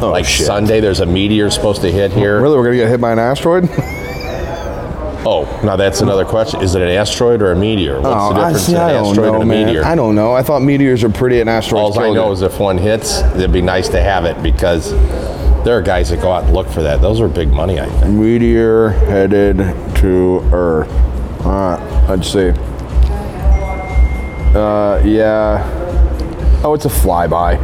like Oh, shit. Sunday, there's a meteor supposed to hit here. Really, we're gonna get hit by an asteroid? (laughs) Oh, now that's another question. Is it an asteroid or a meteor? What's the Oh, I difference see. in I an don't asteroid know, and a man. meteor? I don't know. I thought meteors are pretty and asteroids. All I know it. is if one hits, it'd be nice to have it because there are guys that go out and look for that. Those are big money, I think. meteor headed to Earth. All right, let's see. Uh, yeah. Oh, it's a flyby.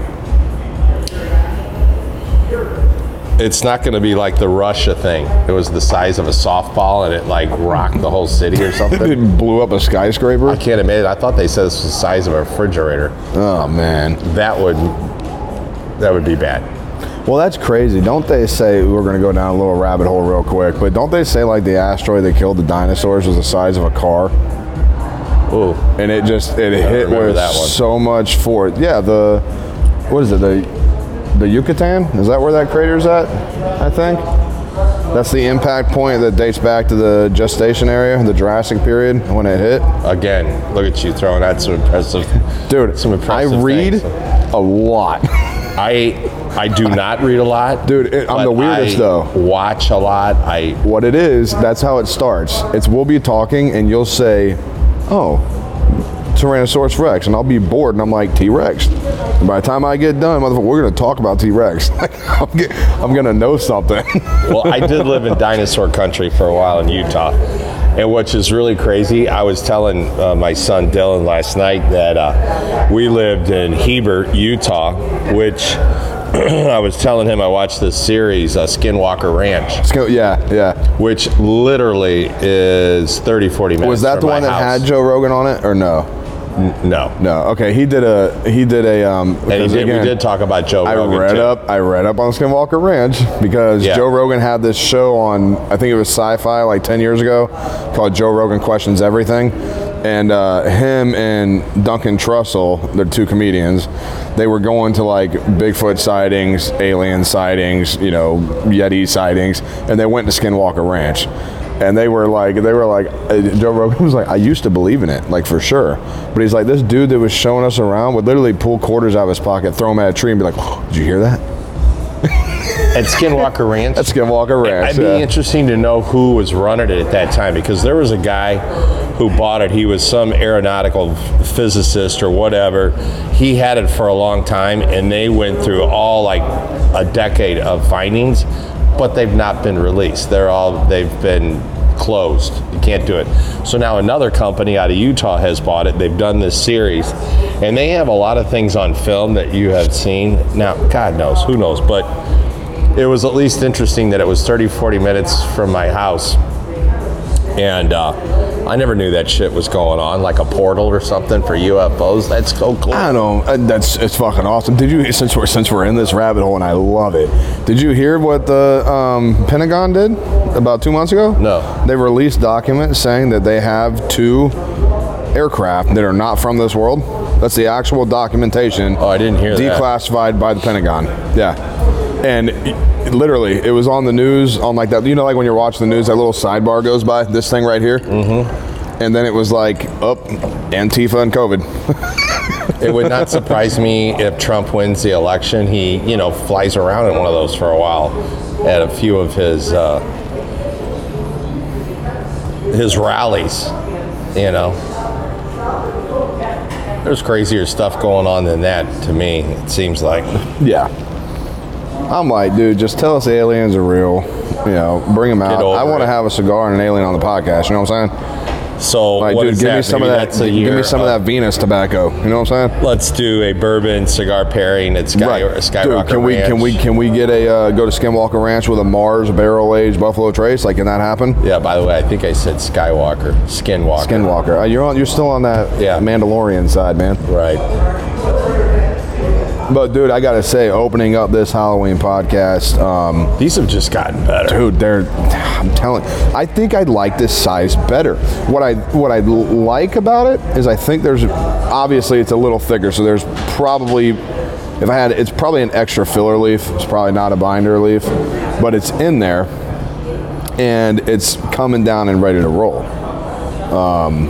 It's not going to be like the Russia thing. It was the size of a softball and it like rocked the whole city or (laughs) something. It blew up a skyscraper. I can't imagine. I thought they said this was the size of a refrigerator. Oh man. That would that would be bad. Well, that's crazy. Don't they say we're going to go down a little rabbit hole real quick? But don't they say like the asteroid that killed the dinosaurs was the size of a car, Ooh, and it just it hit with so much force. Yeah, the what is it? The the Yucatan is that where that crater's at? I think that's the impact point that dates back to the gestation area, the Jurassic period when it hit. again, look at you throwing out some impressive. Dude, Some I read things. a lot. I I do (laughs) not read a lot, Dude, it- I'm the weirdest, I though. Watch a lot. I what it is, that's how it starts. It's we'll be talking and you'll say, "Oh, Tyrannosaurus Rex," and I'll be bored and I'm like T Rex. By the time I get done, motherfucker, we're gonna talk about T Rex. (laughs) I'm, get- I'm gonna know something. (laughs) well, I did live in dinosaur country for a while in Utah. And which is really crazy, I was telling uh, my son Dylan last night that uh, we lived in Heber, Utah, which (clears throat) I was telling him I watched this series, uh, Skinwalker Ranch, yeah, yeah. which literally is 30, 40 minutes. Was that the one that house. had Joe Rogan on it or no? No. No. Okay, he did a he did a um. And he did, again, we did talk about Joe I Rogan. read too. up. I read up on Skinwalker Ranch because Yeah. Joe Rogan had this show on. I think it was Sci-Fi like ten years ago, called Joe Rogan Questions Everything, and uh, him and Duncan Trussell, they're two comedians. They were going to like Bigfoot sightings, alien sightings, you know, Yeti sightings, and they went to Skinwalker Ranch. And they were like, they were like, uh, Joe Rogan (laughs) was like, I used to believe in it, like for sure. But he's like, this dude that was showing us around would literally pull quarters out of his pocket, throw them at a tree, and be like, oh, did you hear that? At Skinwalker (laughs) Ranch. That's Skinwalker Ranch. It'd be yeah. interesting to know who was running it at that time because there was a guy who bought it. He was some aeronautical physicist or whatever. He had it for a long time, and they went through all like a decade of findings, but they've not been released. They're all they've been closed. You can't do it. So now another company out of Utah has bought it. They've done this series, and they have a lot of things on film that you have seen. Now, God knows, who knows, but it was at least interesting that it was 30 40 minutes from my house and uh, i never knew that shit was going on like a portal or something for ufos that's so cool I don't know. uh, That's it's fucking awesome. Did you since we're since we're in this rabbit hole and I love it. Did you hear what the um, Pentagon did about two months ago? No. They released documents saying that they have two aircraft that are not from this world. That's the actual documentation. Oh, I didn't hear that. Declassified by the Pentagon. Yeah. And it- literally, it was on the news on like that. You know, like when you're watching the news, that little sidebar goes by. This thing right here. Mm-hmm. And then it was like, up, Antifa and COVID. (laughs) it would not surprise me if trump wins the election he you know flies around in one of those for a while at a few of his uh, his rallies you know there's crazier stuff going on than that to me it seems like Yeah. I'm like, dude, just tell us aliens are real. You know, bring them out. I want to have a cigar and an alien on the podcast. You know what I'm saying? so Like, dude, give me that? some Maybe of that. that's a Give year me some of that Venus tobacco. You know what I'm saying? Let's do a bourbon cigar pairing at Sky, Skyrocket Dude, can we Ranch. can we can we get a uh, go to Skinwalker Ranch with a Mars barrel aged Buffalo Trace? Like, can that happen? Yeah, by the way, I think I said Skywalker, Skinwalker. Skinwalker. Uh, you're on. You're still on that Yeah. Mandalorian side, man. Right. But dude, I gotta say, opening up this Halloween podcast, um, These have just gotten better. dude they're i'm telling i think i'd like this size better what i what i like about it is i think there's obviously it's a little thicker so there's probably if i had it's probably an extra filler leaf it's probably not a binder leaf but it's in there and it's coming down and ready to roll um,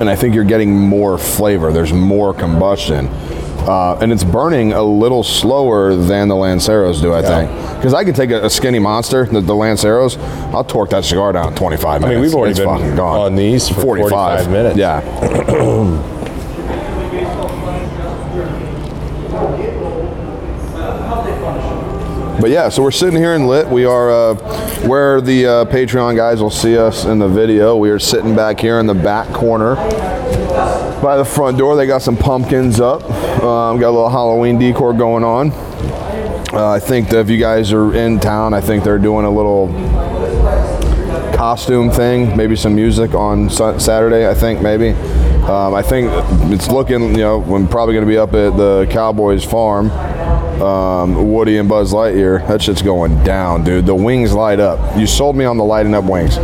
and I think you're getting more flavor. There's more combustion. Uh, and it's burning a little slower than the Lanceros do, I Yeah. think. Because I can take a, a skinny monster, the, the Lanceros, I'll torque that cigar down in 25 I mean, we've already It's been gone. on these for 45 minutes. Yeah. (clears throat) But yeah, so we're sitting here in Lit. We are uh, where the uh, Patreon guys will see us in the video. We are sitting back here in the back corner by the front door. They got some pumpkins up. Um, got a little Halloween decor going on. Uh, I think that if you guys are in town, I think they're doing a little costume thing, maybe some music on Sa- Saturday. I think maybe. Um, I think it's looking, you know, I'm probably going to be up at the Cowboys farm. Um, Woody and Buzz Lightyear. That shit's going down, dude. The wings light up. You sold me on the lighting up wings.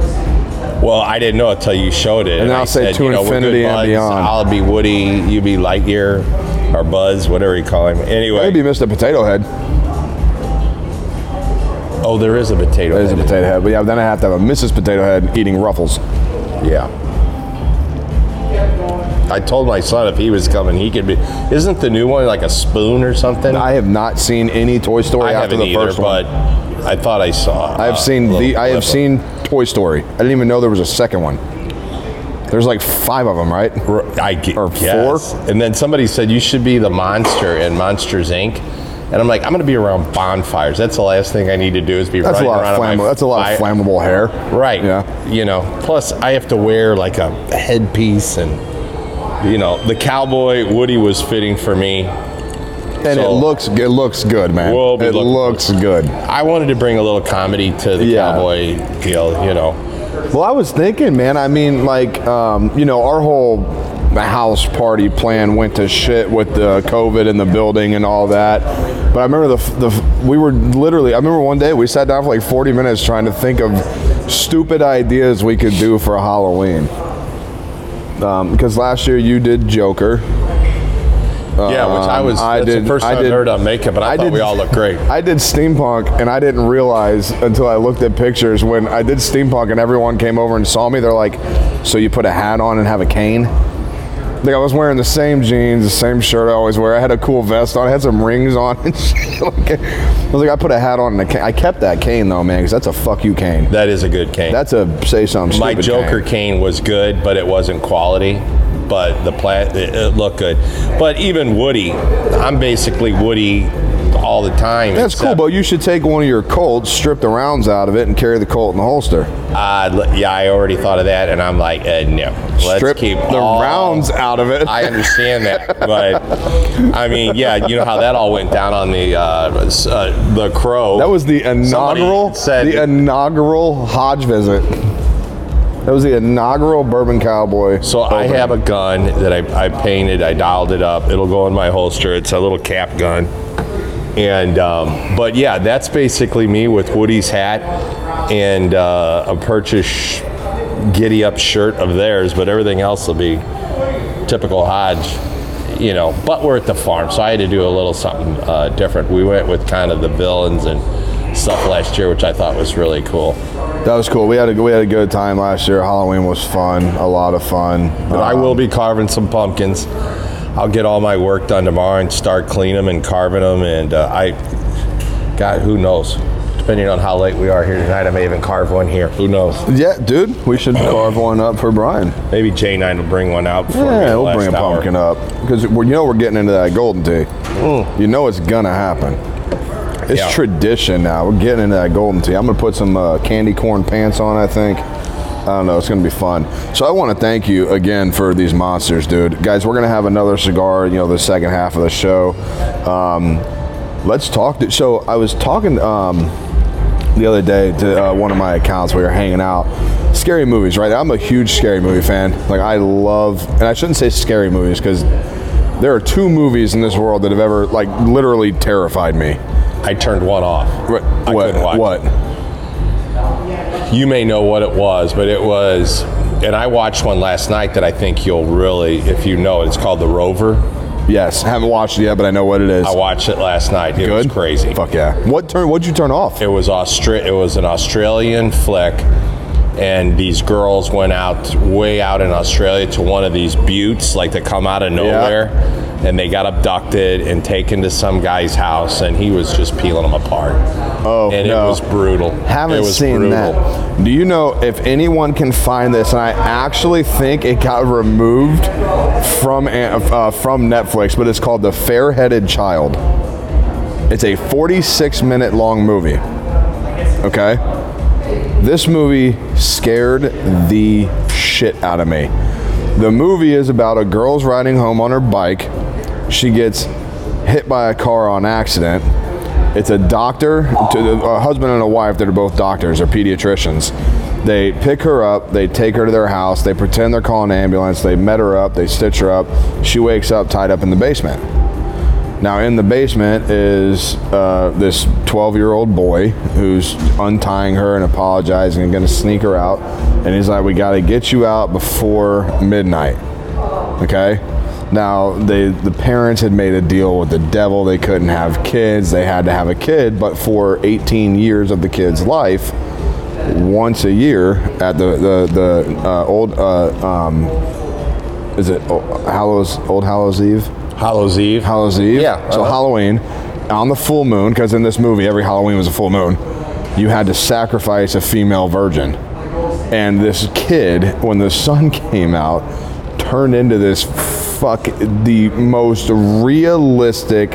Well, I didn't know until you showed it. And I'll I say said, to you know, infinity and buds. beyond. I'll be Woody, you be Lightyear, or Buzz, whatever you call him. Anyway, Maybe Mr. Potato Head. oh, there is a potato. There's a potato head. But yeah, then I have to have a Mrs. Potato Head eating ruffles. Yeah. I told my son if he was coming, he could be. Isn't the new one like a spoon or something? I have not seen any Toy Story I after the either, first but one. I thought I saw. I have uh, seen the. I have seen Toy Story. I didn't even know there was a second one. There's like five of them, right? I get, or guess. And then somebody said you should be the monster in Monsters Inc. And I'm like, I'm going to be around bonfires. That's the last thing I need to do is be That's a running lot around. of flammable. That's a lot of flammable hair. Right. Yeah. You know, plus I have to wear like a headpiece and, you know, the cowboy Woody was fitting for me. And it looks it looks good, man. We'll it looks good. I wanted to bring a little comedy to the Yeah. cowboy deal, you know. Well, I was thinking, man. I mean, like, um, you know, our whole house party plan went to shit with the COVID in the building and all that. But I remember the, the we were literally. I remember one day we sat down for like 40 minutes trying to think of stupid ideas we could do for Halloween. Um, because last year you did Joker. Yeah, which I Um, was, I did- the first I time I did- heard on makeup, but I, I thought did- we all looked great. I did steampunk and I didn't realize until I looked at pictures when I did steampunk and everyone came over and saw me. They're like, "So you put a hat on and have a cane?" Like I was wearing the same jeans, the same shirt I always wear. I had a cool vest on. I had some rings on and (laughs) shit. Like, I was like, I put a hat on and a cane. I kept that cane though, man, because that's a fuck you cane. That is a good cane. That's a say something. My Joker cane. cane was good, but it wasn't quality. But the pla- it, it looked good. But even Woody, I'm basically Woody all the time. That's cool, but you should take one of your Colts, strip the rounds out of it, and carry the Colt in the holster. Uh, yeah, I already thought of that, and I'm like, uh, no. Let's strip keep the all- rounds out of it. I understand that, (laughs) but I mean, yeah, you know how that all went down on the uh, uh, the crow. That was the inaugural, said- the inaugural Hodge visit. That was the inaugural Bourbon Cowboy. So I have a gun that I, I painted. I dialed it up. It'll go in my holster. It's a little cap gun. And um, but yeah, that's basically me with Woody's hat and uh, a purchase giddy up shirt of theirs. But everything else will be typical Hodge. You know, but we're at the farm, so I had to do a little something uh, different. We went with kind of the villains and stuff last year, which I thought was really cool. That was cool. We had a we had a good time last year. Halloween was fun, a lot of fun. But I Um, will be carving some pumpkins. I'll get all my work done tomorrow and start cleaning them and carving them. And uh, I, God, who knows? Depending on how late we are here tonight, I may even carve one here. Who knows? Yeah, dude, we should carve one up for Brian. Maybe Janine will bring one out. Before Yeah, the we'll bring a hour. pumpkin up because you know we're getting into that golden tea. Mm. You know it's gonna happen. It's Yeah. tradition now. We're getting into that golden tea. I'm gonna put some uh, candy corn pants on. I think. I don't know. It's gonna be fun. So I want to thank you again for these monsters, dude. Guys, we're gonna have another cigar. You know, the second half of the show. Um, let's talk. To, so I was talking. Um, the other day to uh, one of my accounts. We were hanging out. Scary movies, right? I'm a huge scary movie fan. Like I love, and I shouldn't say scary movies because there are two movies in this world that have ever, like, literally terrified me. I turned one off. What? I what? what? You may know what it was, but it was, and I watched one last night that I think you'll really, if you know it, it's called The Rover. Yes, I haven't watched it yet, but I know what it is. I watched it last night. It Good. was crazy. Fuck yeah. What turn? What'd you turn off? It was Austra- It was an Australian flick and these girls went out way out in Australia to one of these buttes, like that come out of nowhere, and they got abducted and taken to some guy's house, and he was just peeling them apart. Oh, and no. it was brutal. Haven't it was seen brutal. that. Do you know if anyone can find this? And I actually think it got removed from uh, from Netflix, but it's called The Fair-Headed Child. It's a 46 minute long movie. Okay? This movie scared the shit out of me. The movie is about a girl's riding home on her bike. She gets hit by a car on accident. It's a doctor, a husband and a wife that are both doctors or pediatricians. They pick her up, they take her to their house, they pretend they're calling an ambulance, they met her up, they stitch her up. She wakes up tied up in the basement. Now, in the basement is uh, this 12 year old boy who's untying her and apologizing and going to sneak her out. And he's like, We got to get you out before midnight. Okay? Now, they, the parents had made a deal with the devil. They couldn't have kids. They had to have a kid. But for 18 years of the kid's life, once a year at the, the, the uh, old, uh, um, is it Hallows, Old Hallows Eve? Hallows Eve. Hallows Eve. Yeah, So uh-huh. Halloween on the full moon, because in this movie every Halloween was a full moon. You had to sacrifice a female virgin, and this kid, when the sun (laughs) came out, turned into this fuck the most realistic,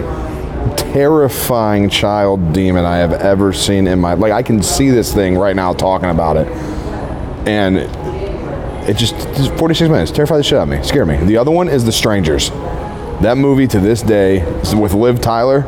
terrifying child demon I have ever seen in my like. I can see this thing right now talking about it, and it just, just 46 minutes terrified the shit out of me, scared me. The other one is The Strangers. That movie to this day with Liv Tyler.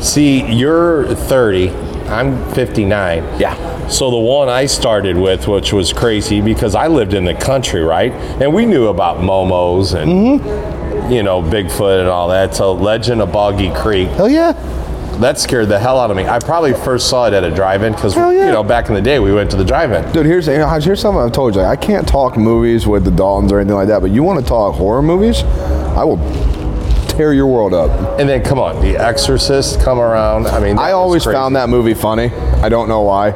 See, you're 30. I'm 59. Yeah. So the one I started with, which was crazy because I lived in the country, right? And we knew about Momos and Mm-hmm. you know Bigfoot and all that. So Legend of Boggy Creek, Hell yeah. that scared the hell out of me. I probably first saw it at a drive-in because yeah. you know back in the day we went to the drive-in. Dude, here's here's something I've told you. I can't talk movies with the Daltons or anything like that, but you want to talk horror movies? I will tear your world up. And then come on, The Exorcist come around. I mean, that I was always crazy. found that movie funny. I don't know why.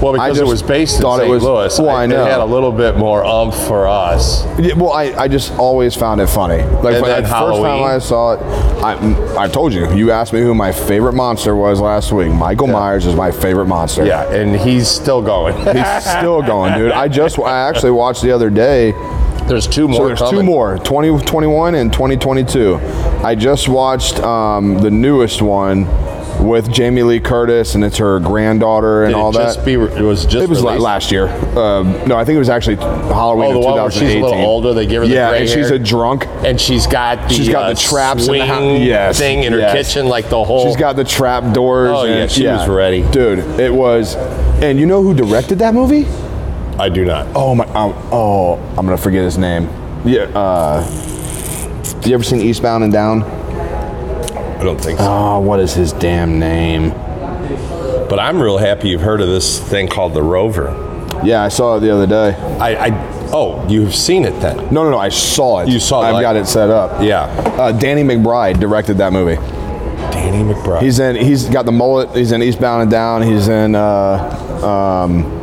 well because it just was based in thought it St. was- Louis. Well, I know. It had a little bit more umph for us. Yeah, well, I, I just always found it funny. Like And when then the first time Halloween. I saw it, I, I told you. You asked me who my favorite monster was last week. Michael Myers is my favorite monster. Yeah, and he's still going. He's still going, dude. I just I actually watched the other day. There's two more. So there's two more, 2021 and 2022. I just watched um, the newest one with Jamie Lee Curtis, and it's her granddaughter and Did all it just that. be? It was just. it was la- released? last year. Um, no, I think it was actually Halloween Oh, the of one where she's a little older. They give her the yeah, gray and she's hair. a drunk. and she's got the She's got uh, the traps in the house. swing Yes, thing in her yes. kitchen, like the whole. She's got the trap doors. Oh, yeah, and- she was ready. dude. It was, and you know who directed that movie? I do not. Oh my! Um, oh, I'm gonna forget his name. Yeah. Uh, you ever seen Eastbound and Down? I don't think so. Oh, what is his damn name? But I'm real happy you've heard of this thing called the Rover. Yeah, I saw it the other day. I, I oh, you've seen it then? No, no, no. I saw it. You saw it, I've like- got it set up. Yeah. Uh, Danny McBride directed that movie. Danny McBride. He's in. He's got the mullet. He's in Eastbound and Down. He's in. Uh, um,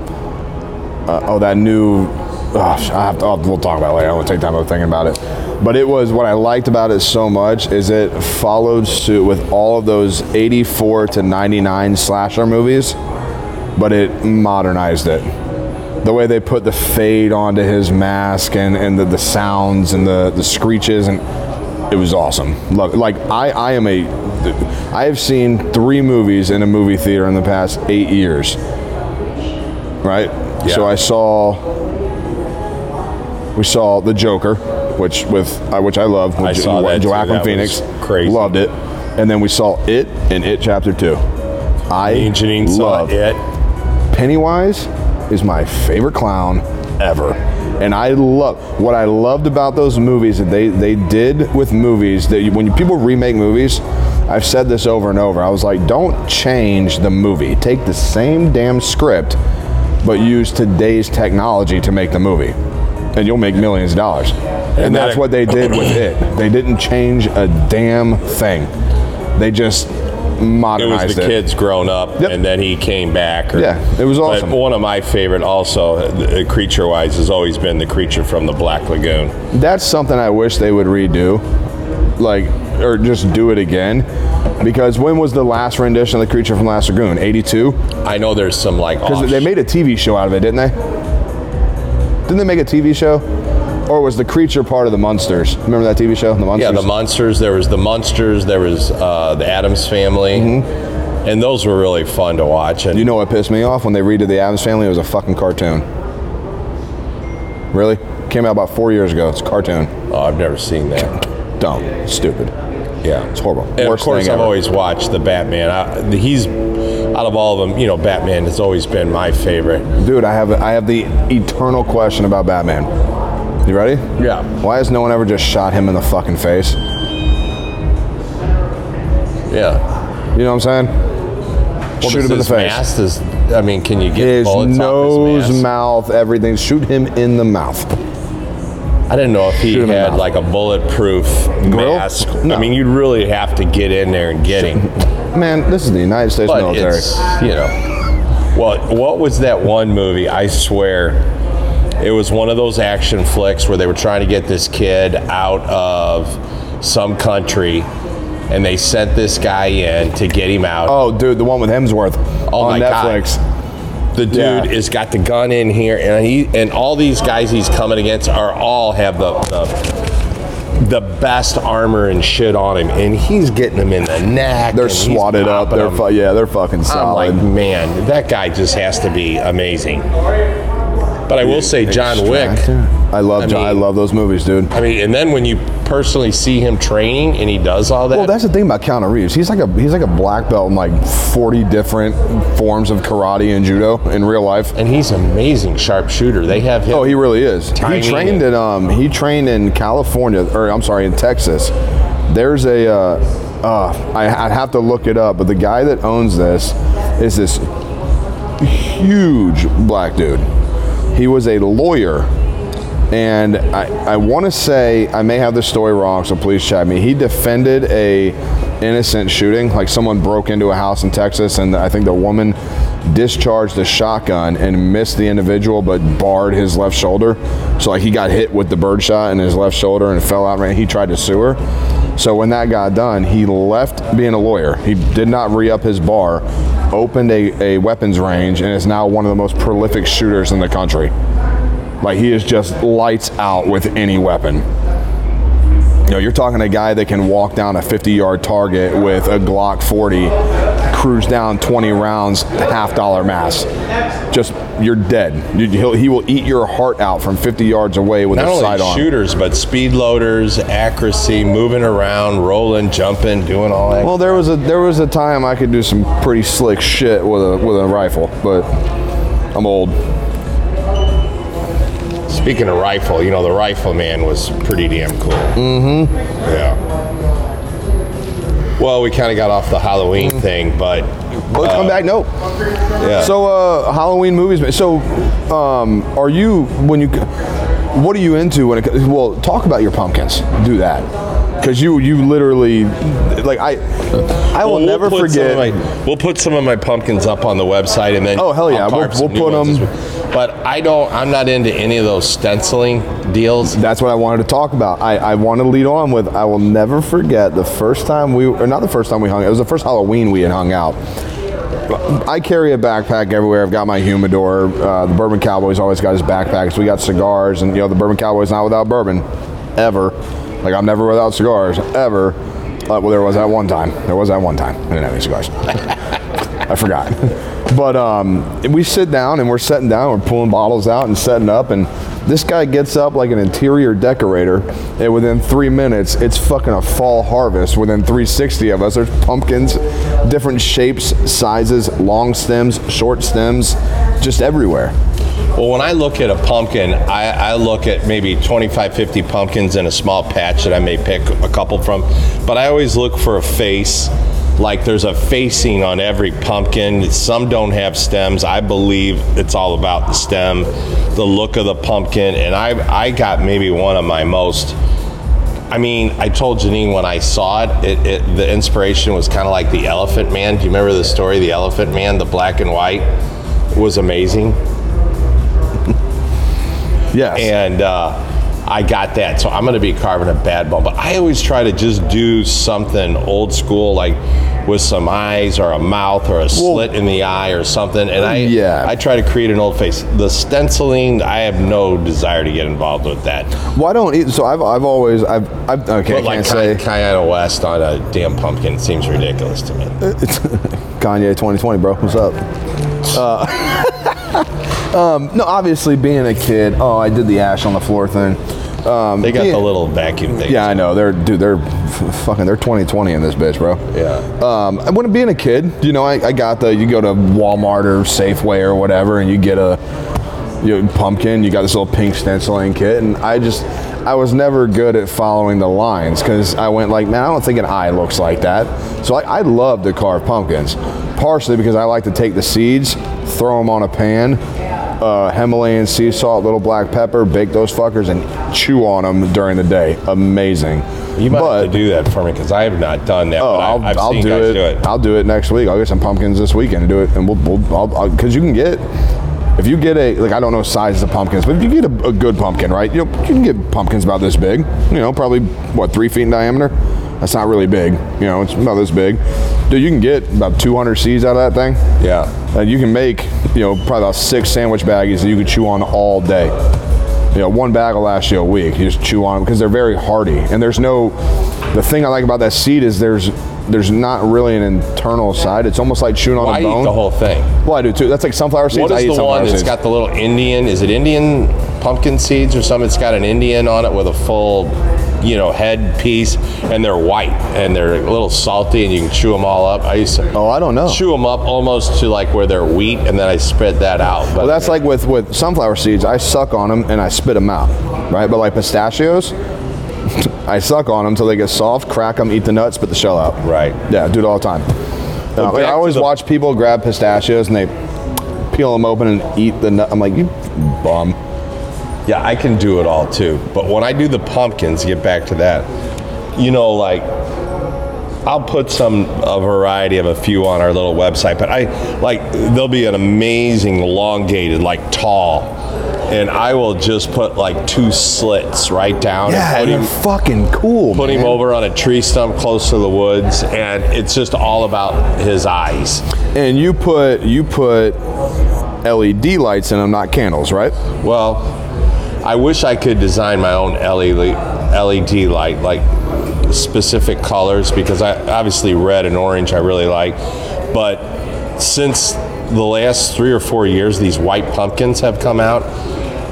uh, oh, that new. Oh, I have to, I'll- we'll talk about it later. I won't take time of thinking about it. But it was what I liked about it so much is it followed suit with all of those 84 to 99 slasher movies, but it modernized it. The way they put the fade onto his mask and, and the, the sounds and the, the screeches and it was awesome. Love. Like I, I am a I have seen three movies in a movie theater in the past eight years. Right? Yeah. So I saw we saw the Joker, which with uh, which I love. I saw that too. Joaquin That Phoenix. crazy. Loved it. And then we saw it in it chapter two. I Janine saw love it. Pennywise is my favorite clown ever. And I love what I loved about those movies that they, they did with movies that you, when people remake movies, I've said this over and over. I was like, don't change the movie. Take the same damn script, but use today's technology to make the movie. And you'll make millions of dollars. And, And that's that- what they did with it. They didn't change a damn thing. They just modernized it was the kids grown up, Yep. and then he came back. or- Yeah, it was awesome. One of my favorite, also uh, creature-wise, has always been the creature from the Black Lagoon. That's something I wish they would redo, like, or just do it again. Because when was the last rendition of the creature from Last Lagoon? 82? I know there's some like Because they made a TV show out of it, didn't they? Didn't they make a TV show? Or was the creature part of the Munsters? Remember that TV show, the Munsters? yeah the monsters. There was the monsters. There was uh, the Addams Family, and those were really fun to watch. And Mm-hmm. You know what pissed me off when they redid the Addams Family? It was a fucking cartoon. Really? Came out about four years ago. It's a cartoon. oh, I've never seen that. Dumb. Stupid. Yeah, It's horrible. And Worst of course, I've ever. always watched the Batman. I, he's out of all of them. You know, Batman has always been my favorite. Dude, I have I have the eternal question about Batman. You ready? Yeah. Why has no one ever just shot him in the fucking face? Yeah. You know what I'm saying? Well, Shoot him in the face. Mask is, I mean, can you get His nose, his mouth, everything. Shoot him in the mouth. I didn't know if he Shoot had like a bulletproof Grill? mask. No. I mean, you'd really have to get in there and get him. (laughs) Man, this is the United States But military. it's, you know. Well, what was that one movie? I swear, it was one of those action flicks where they were trying to get this kid out of some country, and they sent this guy in to get him out. Oh, dude, the one with Hemsworth Oh on my God. Netflix. The dude Yeah. has got the gun in here, and he and all these guys he's coming against are all have the the, the best armor and shit on him, and he's getting them in the neck. They're swatted up. They're fu- yeah, they're fucking I'm like, man, that guy just has to be amazing. But I will say, John Wick. I love I John, I mean- love those movies, dude. I mean, and then when you personally see him training and he does all that, Well, that's the thing about Keanu Reeves. He's like a he's like a black belt in like 40 different forms of karate and judo in real life. and he's amazing sharpshooter. They have him. Oh, he really is. He trained and- in um he trained in California or I'm sorry in Texas. There's a uh, uh I, I'd have to look it up, but the guy that owns this is this huge black dude. He was a lawyer, and I I want to say I may have the story wrong, so please chat me. He defended a innocent shooting, like someone broke into a house in Texas, and I think the woman discharged a shotgun and missed the individual, but barred his left shoulder. So like he got hit with the birdshot in his left shoulder and fell out. And he tried to sue her. So when that got done, he left being a lawyer. He did not re up his bar, opened a, a weapons range, and is now one of the most prolific shooters in the country. Like he is just lights out with any weapon. You know, you're talking a guy that can walk down a 50 yard target with a Glock 40, cruise down 20 rounds, half dollar mass. Just, you're dead. You, he'll, he will eat your heart out from 50 yards away with not a only sidearm. shooters, but speed loaders, accuracy, moving around, rolling, jumping, doing all that. Well, there was a there was a time I could do some pretty slick shit with a with a rifle, but I'm old. Speaking of rifle, you know, the rifleman was pretty damn cool. Mm-hmm. Yeah. Well, we kind of got off the Halloween thing, but But come back, no. yeah. So uh, Halloween movies. So, um, are you when you? What are you into when it? Well, talk about your pumpkins. Do that, because you you literally like I I will Well, we'll never put some forget. of my- we'll put some of my pumpkins up on the website, and then Oh, hell yeah, I'll we'll- carve we'll new put ones them-. But I don't. I'm not into any of those stenciling deals. That's what I wanted to talk about. I, I want to lead on with I will never forget the first time we, or not the first time we hung it was the first Halloween we had hung out. I carry a backpack everywhere. I've got my humidor. Uh, the Bourbon Cowboy's always got his backpacks. We got cigars, and you know the Bourbon Cowboy's not without bourbon, ever. Like I'm never without cigars, ever. Uh, well, there was that one time. There was that one time. I didn't have any cigars. (laughs) I forgot. (laughs) But um, we sit down and we're sitting down, we're pulling bottles out and setting up, and this guy gets up like an interior decorator, and within three minutes, it's fucking a fall harvest. Within 360 of us, there's pumpkins, different shapes, sizes, long stems, short stems, just everywhere. Well, when I look at a pumpkin, I, I look at maybe 25, 50 pumpkins in a small patch that I may pick a couple from. But I always look for a face. Like there's a facing on every pumpkin. Some don't have stems. I believe it's all about the stem, the look of the pumpkin. And I, I got maybe one of my most I mean, I told Janine when I saw it, it, it the inspiration was kind of like the Elephant Man. Do you remember the story, the Elephant Man, the black and white? It was amazing. (laughs) Yes. and uh, I got that. So I'm going to be carving a bad bone. But I always try to just do something old school, like with some eyes or a mouth or a slit in the eye or something. And I, Yeah. I try to create an old face. The stenciling, I have no desire to get involved with that. Why don't eat? So I've, I've always I've, I've okay. But I like can't say Kanye West on a damn pumpkin seems ridiculous to me. (laughs) Kanye 2020, bro. What's up? Uh, (laughs) um, no, obviously being a kid. Oh, I did the ash on the floor thing. Um, They got being- the little vacuum thing. Yeah, I know. They're dude. They're f- fucking. They're 2020 in this bitch, bro. Yeah. Um, when being a kid, you know, I, I got the. You go to Walmart or Safeway or whatever, and you get a you know, pumpkin. You got this little pink stenciling kit, and I just. I was never good at following the lines because I went like, man, I don't think an eye looks like that. So I, I love to carve pumpkins, partially because I like to take the seeds, throw them on a pan, uh, Himalayan sea salt, little black pepper, bake those fuckers, and chew on them during the day. Amazing. You might but, have to do that for me because I have not done that. Oh, I- I'll, I've I'll seen do do it. I'll do it next week. I'll get some pumpkins this weekend and do it, and we'll, we'll because you can get if you get a like I don't know sizes of pumpkins, but if you get a, a good pumpkin, right? You know, you can get pumpkins about this big. You know, probably what three feet in diameter. That's not really big. You know, it's about this big. Dude, you can get about 200 seeds out of that thing. Yeah. And you can make, you know, probably about six sandwich baggies that you could chew on all day. You know, one bag will last you a week. You just chew on them because they're very hardy. And there's no, the thing I like about that seed is there's there's not really an internal side. It's almost like chewing on Well, I a bone. eat the whole thing. well, I do too. That's like sunflower seeds. What I eat the one that's seeds. got the little Indian? Is it Indian pumpkin seeds or something? It's got an Indian on it with a full, you know, head piece, and they're white and they're a little salty, and you can chew them all up. I used to oh, I don't know. chew them up almost to like where they're wheat, and then I spit that out. But Well, that's like with, with sunflower seeds. I suck on them and I spit them out, right? But like pistachios, (laughs) I suck on them until they get soft, crack them, eat the nuts, spit the shell out. Right. Yeah, do it all the time. Uh, back I to always the- watch people grab pistachios and they peel them open and eat the nut. I'm like, you bum. Yeah, I can do it all too. But when I do the pumpkins, get back to that, you know, like I'll put some a variety of a few on our little website, but I like there'll be an amazing elongated, like tall, and I will just put like two slits right down Yeah, and they're put him, fucking cool. put him over on a tree stump close to the woods, and it's just all about his eyes. And you put you put LED lights in them, not candles, right? Well, I wish I could design my own LED, light, like specific colors, because I obviously red and orange I really like. But since the last three or four years, these white pumpkins have come out.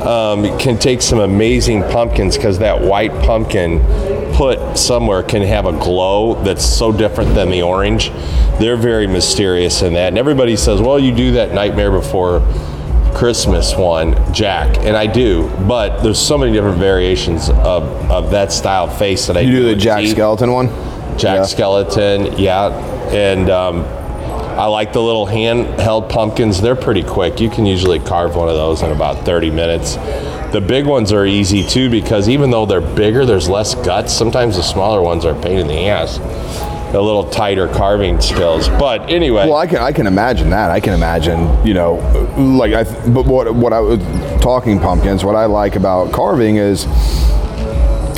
Um, can take some amazing pumpkins because that white pumpkin put somewhere can have a glow that's so different than the orange. They're very mysterious in that. And everybody says, well, you do that Nightmare Before Christmas one, Jack, and I do, but there's so many different variations of, of that style face that I You do the Jack teeth. Skeleton one. Jack Yeah. Skeleton, yeah, and um, I like the little handheld pumpkins. They're pretty quick. You can usually carve one of those in about 30 minutes. The big ones are easy too because even though they're bigger, there's less guts. Sometimes the smaller ones are a pain in the ass. A little tighter carving skills, but anyway. Well, I can I can imagine that. I can imagine, you know, like I. But what what I was talking pumpkins. What I like about carving is,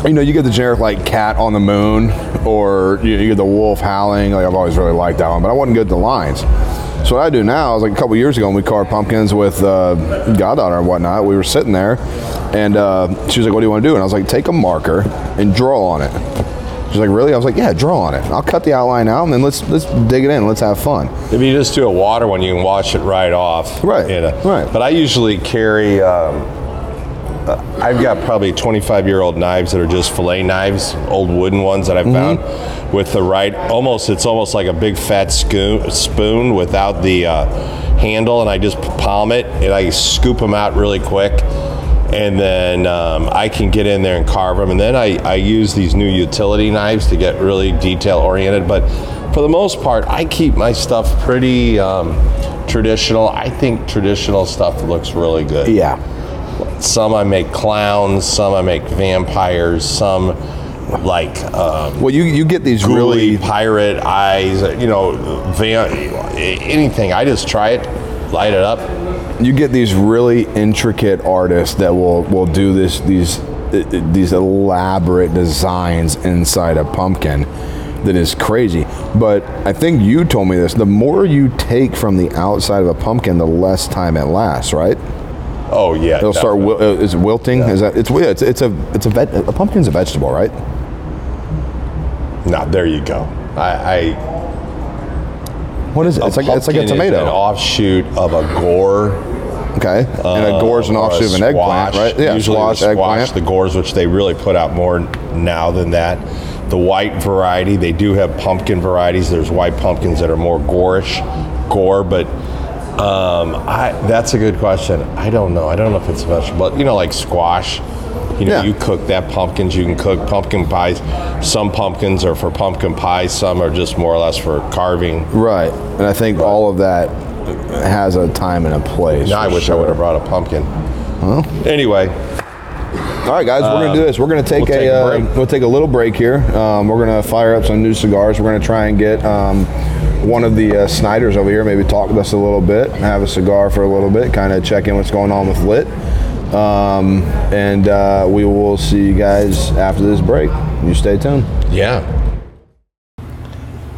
you know, you get the generic like cat on the moon, or you, you get the wolf howling. Like I've always really liked that one, but I wasn't good at the lines. So what I do now is like a couple years ago when we carved pumpkins with uh, goddaughter and whatnot. We were sitting there, and uh, she was like, "What do you want to do?" And I was like, "Take a marker and draw on it." She's like, "Really?" I was like, "Yeah, draw on it. I'll cut the outline out, and then let's let's dig it in. Let's have fun." If you just do a water one, you can wash it right off. Right, you know. right. But I usually carry. Um, uh, I've got probably 25 year old knives that are just fillet knives, old wooden ones that I found with the right. Almost, it's almost like a big fat scoon, spoon without the uh, handle, and I just palm it and I scoop them out really quick. And then um, I can get in there and carve them. And then I, I use these new utility knives to get really detail oriented. But for the most part, I keep my stuff pretty um, traditional. I think traditional stuff looks really good. Yeah. Some I make clowns, some I make vampires, some like um, Well, you you get these really pirate eyes, you know, van, anything. I just try it, light it up. You get these really intricate artists that will will do this these these elaborate designs inside a pumpkin that is crazy. But i think you told me this the more you take from the outside of a pumpkin the less time it lasts right? Oh yeah, it'll start wil- uh, is it wilting? Is that it's yeah, it's it's a it's a veg- a pumpkin's a vegetable right? No, there you go. I, I what is it it's like it's like a tomato an offshoot of a gore. okay and a gore's an or a offshoot of an eggplant squash. right yeah Usually squash, the squash, eggplant the gores, which they really put out more now than that. The white variety, they do have pumpkin varieties. There's white pumpkins that are more gorish, gore, but um, I, that's a good question. I don't know. I don't know if it's a vegetable, but you know, like squash. You know, Yeah. you cook that pumpkins. You can cook pumpkin pies. Some pumpkins are for pumpkin pies. Some are just more or less for carving. right and i think all of that has a time and a place Now, I wish I would have brought a pumpkin. Anyway, All right, guys, we're gonna do this. We're gonna take, we'll a, take a uh, we'll take a little break here. Um, we're gonna fire up some new cigars. We're gonna try and get um, one of the uh, Snyders over here. Maybe talk with us a little bit, have a cigar for a little bit, kind of check in what's going on with Lit, um, and uh, we will see you guys after this break. You stay tuned. yeah.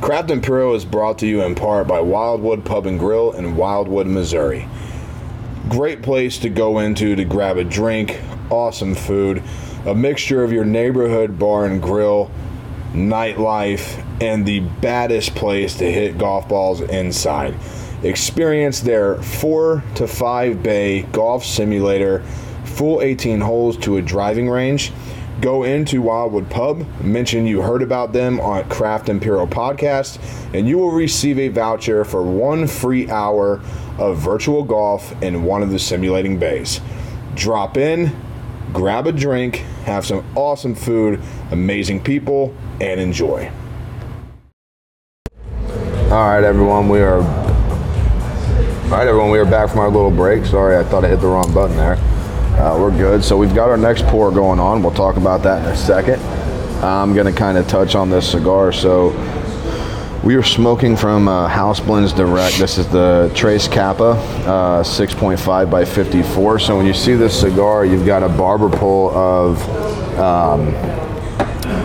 Craft Imperial is brought to you in part by Wildwood Pub and Grill in Wildwood, Missouri. Great place to go into to grab a drink, awesome food, a mixture of your neighborhood bar and grill, nightlife, and the baddest place to hit golf balls inside. Experience their 4 to 5 bay golf simulator, full 18 holes to a driving range. Go into Wildwood Pub, mention you heard about them on Craft Imperial Podcast, and you will receive a voucher for one free hour of virtual golf in one of the simulating bays. Drop in, grab a drink, have some awesome food, amazing people, and enjoy. All right, everyone, we are. All right, everyone, we are back from our little break. Sorry, I thought I hit the wrong button there. Uh, we're good. So we've got our next pour going on. We'll talk about that in a second. I'm gonna kind of touch on this cigar. So we are smoking from uh, House Blends Direct. This is the Trace Kappa, uh, 6.5 by 54. So when you see this cigar, you've got a barber pull of um,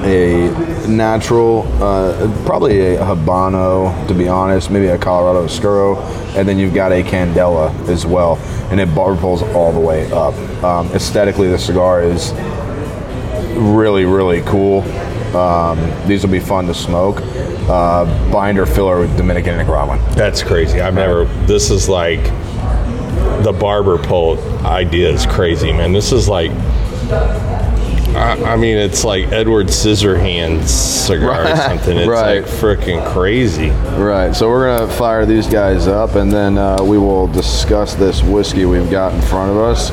a natural, uh, probably a Habano, to be honest, maybe a Colorado Oscuro, and then you've got a Candela as well, and it barber pulls all the way up. Um, aesthetically, the cigar is really, really cool. Um, these will be fun to smoke. Uh, binder filler with Dominican Nicaraguan. That's crazy. I've never. This is like the barber pole idea is crazy, man. This is like. I, I mean, it's like Edward Scissorhands cigar or something. It's right. like freaking crazy. Right, so we're gonna fire these guys up, and then uh, we will discuss this whiskey we've got in front of us.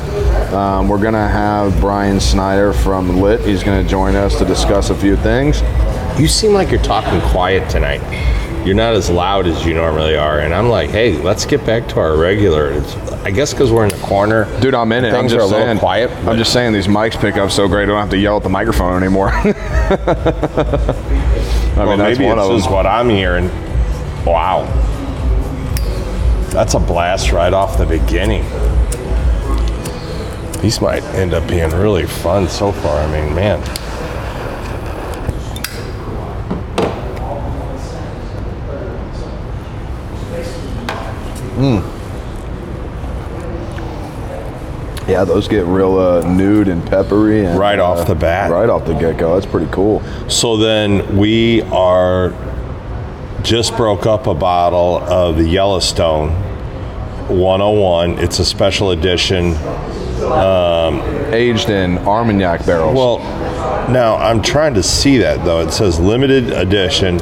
Um, we're gonna have Brian Snyder from Lit. He's gonna join us to discuss a few things. You seem like you're talking quiet tonight. You're not as loud as you normally are, and I'm like, hey, let's get back to our regular. It's, I guess because we're in the corner, Dude, I'm in it. I'm Things just are a little saying, quiet, I'm just saying these mics pick up so great. I don't have to yell at the microphone anymore. (laughs) I mean, well, that's maybe one it's of just what I'm hearing. Wow, that's a blast right off the beginning. These might end up being really fun so far. I mean, man. Yeah, those get real uh, nude and peppery, and, Right off uh, the bat. Right off the get go. That's pretty cool. So then we are just broke up a bottle of the Yellowstone 101. It's a special edition. Aged in Armagnac barrels. Well, now I'm trying to see that though. It says limited edition,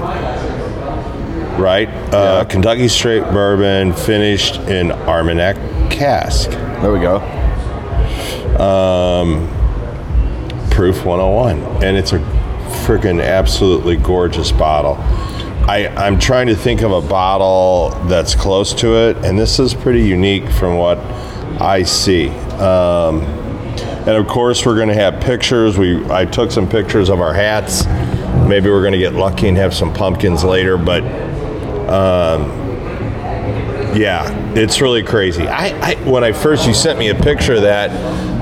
right? Uh, Kentucky straight bourbon finished in Armagnac cask. there we go. Proof 101, and it's a freaking absolutely gorgeous bottle. I, I'm trying to think of a bottle that's close to it, and this is pretty unique from what I see. Um, And of course, we're going to have pictures. We I took some pictures of our hats. Maybe we're going to get lucky and have some pumpkins later, but um, yeah, it's really crazy. I, I when I first you sent me a picture of that,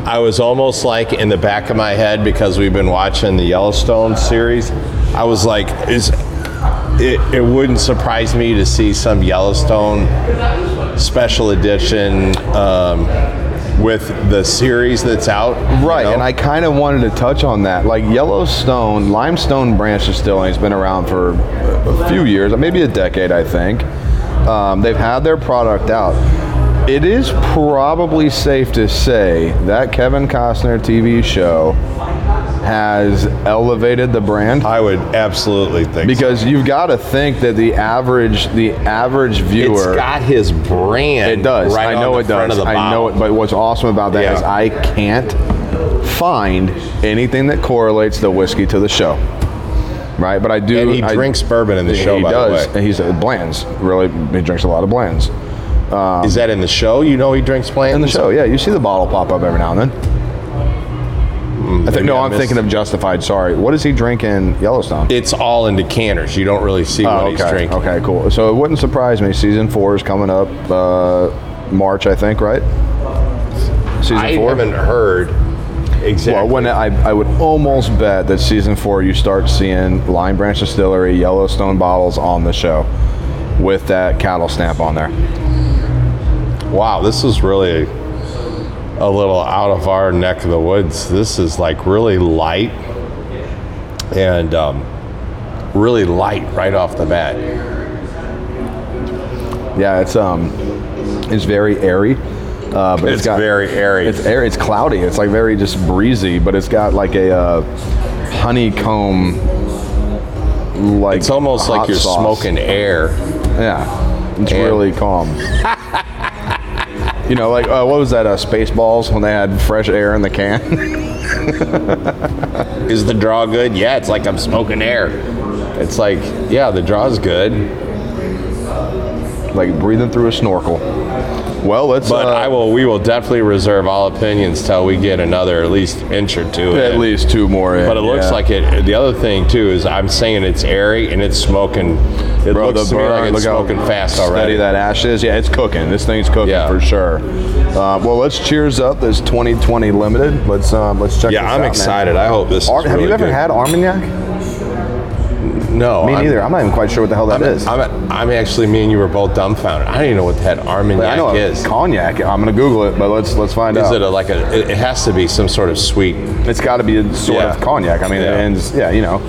I was almost like in the back of my head because we've been watching the Yellowstone series. I was like, is it, it wouldn't surprise me to see some Yellowstone special edition um, with the series that's out. you Right, know? and I kind of wanted to touch on that. Like Yellowstone, Limestone Branch Distilling has been around for a few years, maybe a decade, I think. Um, they've had their product out. It is probably safe to say that Kevin Costner TV show has elevated the brand I would absolutely think so. because you've got to think that the average the average it's viewer got his brand. it does. Right I know it does. I know it. But what's awesome about that is Yeah. I can't find anything that correlates the whiskey to the show. Right, but I do. And he I- drinks bourbon in the show, He by does. the way. And he's uh, blends. Really, he drinks a lot of Bland's Is that in the show? You know he drinks plants in the show. Yeah, you see the bottle pop up every now and then. I think no, I'm missed thinking of Justified. Sorry, what does he drink in Yellowstone? It's all in decanters. You don't really see Oh, what he's okay. drinking. Okay, cool. So it wouldn't surprise me. Season four is coming up uh, March, I think, right? Season four. I haven't heard exactly. Well, when I, I would almost bet that season four you start seeing Lime Branch Distillery Yellowstone bottles on the show with that cattle stamp on there. wow, this is really a little out of our neck of the woods. This is like really light and um, really light right off the bat. Yeah, it's um, it's very airy. Uh, but It's it's got very airy. It's airy. It's cloudy. It's like very just breezy, but it's got like a uh, honeycomb. Like It's almost like you're sauce. smoking air. Yeah, it's And- really calm. (laughs) you know, like uh, what was that? Uh, Spaceballs when they had fresh air in the can. (laughs) Is the draw good? Yeah, it's like I'm smoking air. It's like, yeah, the draw's good, like breathing through a snorkel. Well, let's. but uh, I will. We will definitely reserve all opinions till we get another at least inch or two. at in. least two more. In, But it looks yeah. like it. The other thing too is I'm saying it's airy and it's smoking. It Bro, looks the to me burn, like it's look smoking fast steady already. that ash is. Yeah, it's cooking. This thing's cooking Yeah. for sure. Uh, well, let's cheers up this 2020 limited. Let's um, let's check. yeah, I'm out, man. excited. I hope this. Ar- is have really you ever good. had Armagnac? No, Me I'm, neither. I'm not even quite sure what the hell that I'm, is. I'm, I'm actually. Me and you were both dumbfounded. I don't even know what the head Armagnac I know is. cognac. I'm gonna Google it, but let's let's find Is out. it a, like a? It it has to be some sort of sweet. it's got to be a sort Yeah. of cognac. I mean, Yeah. and yeah, you know.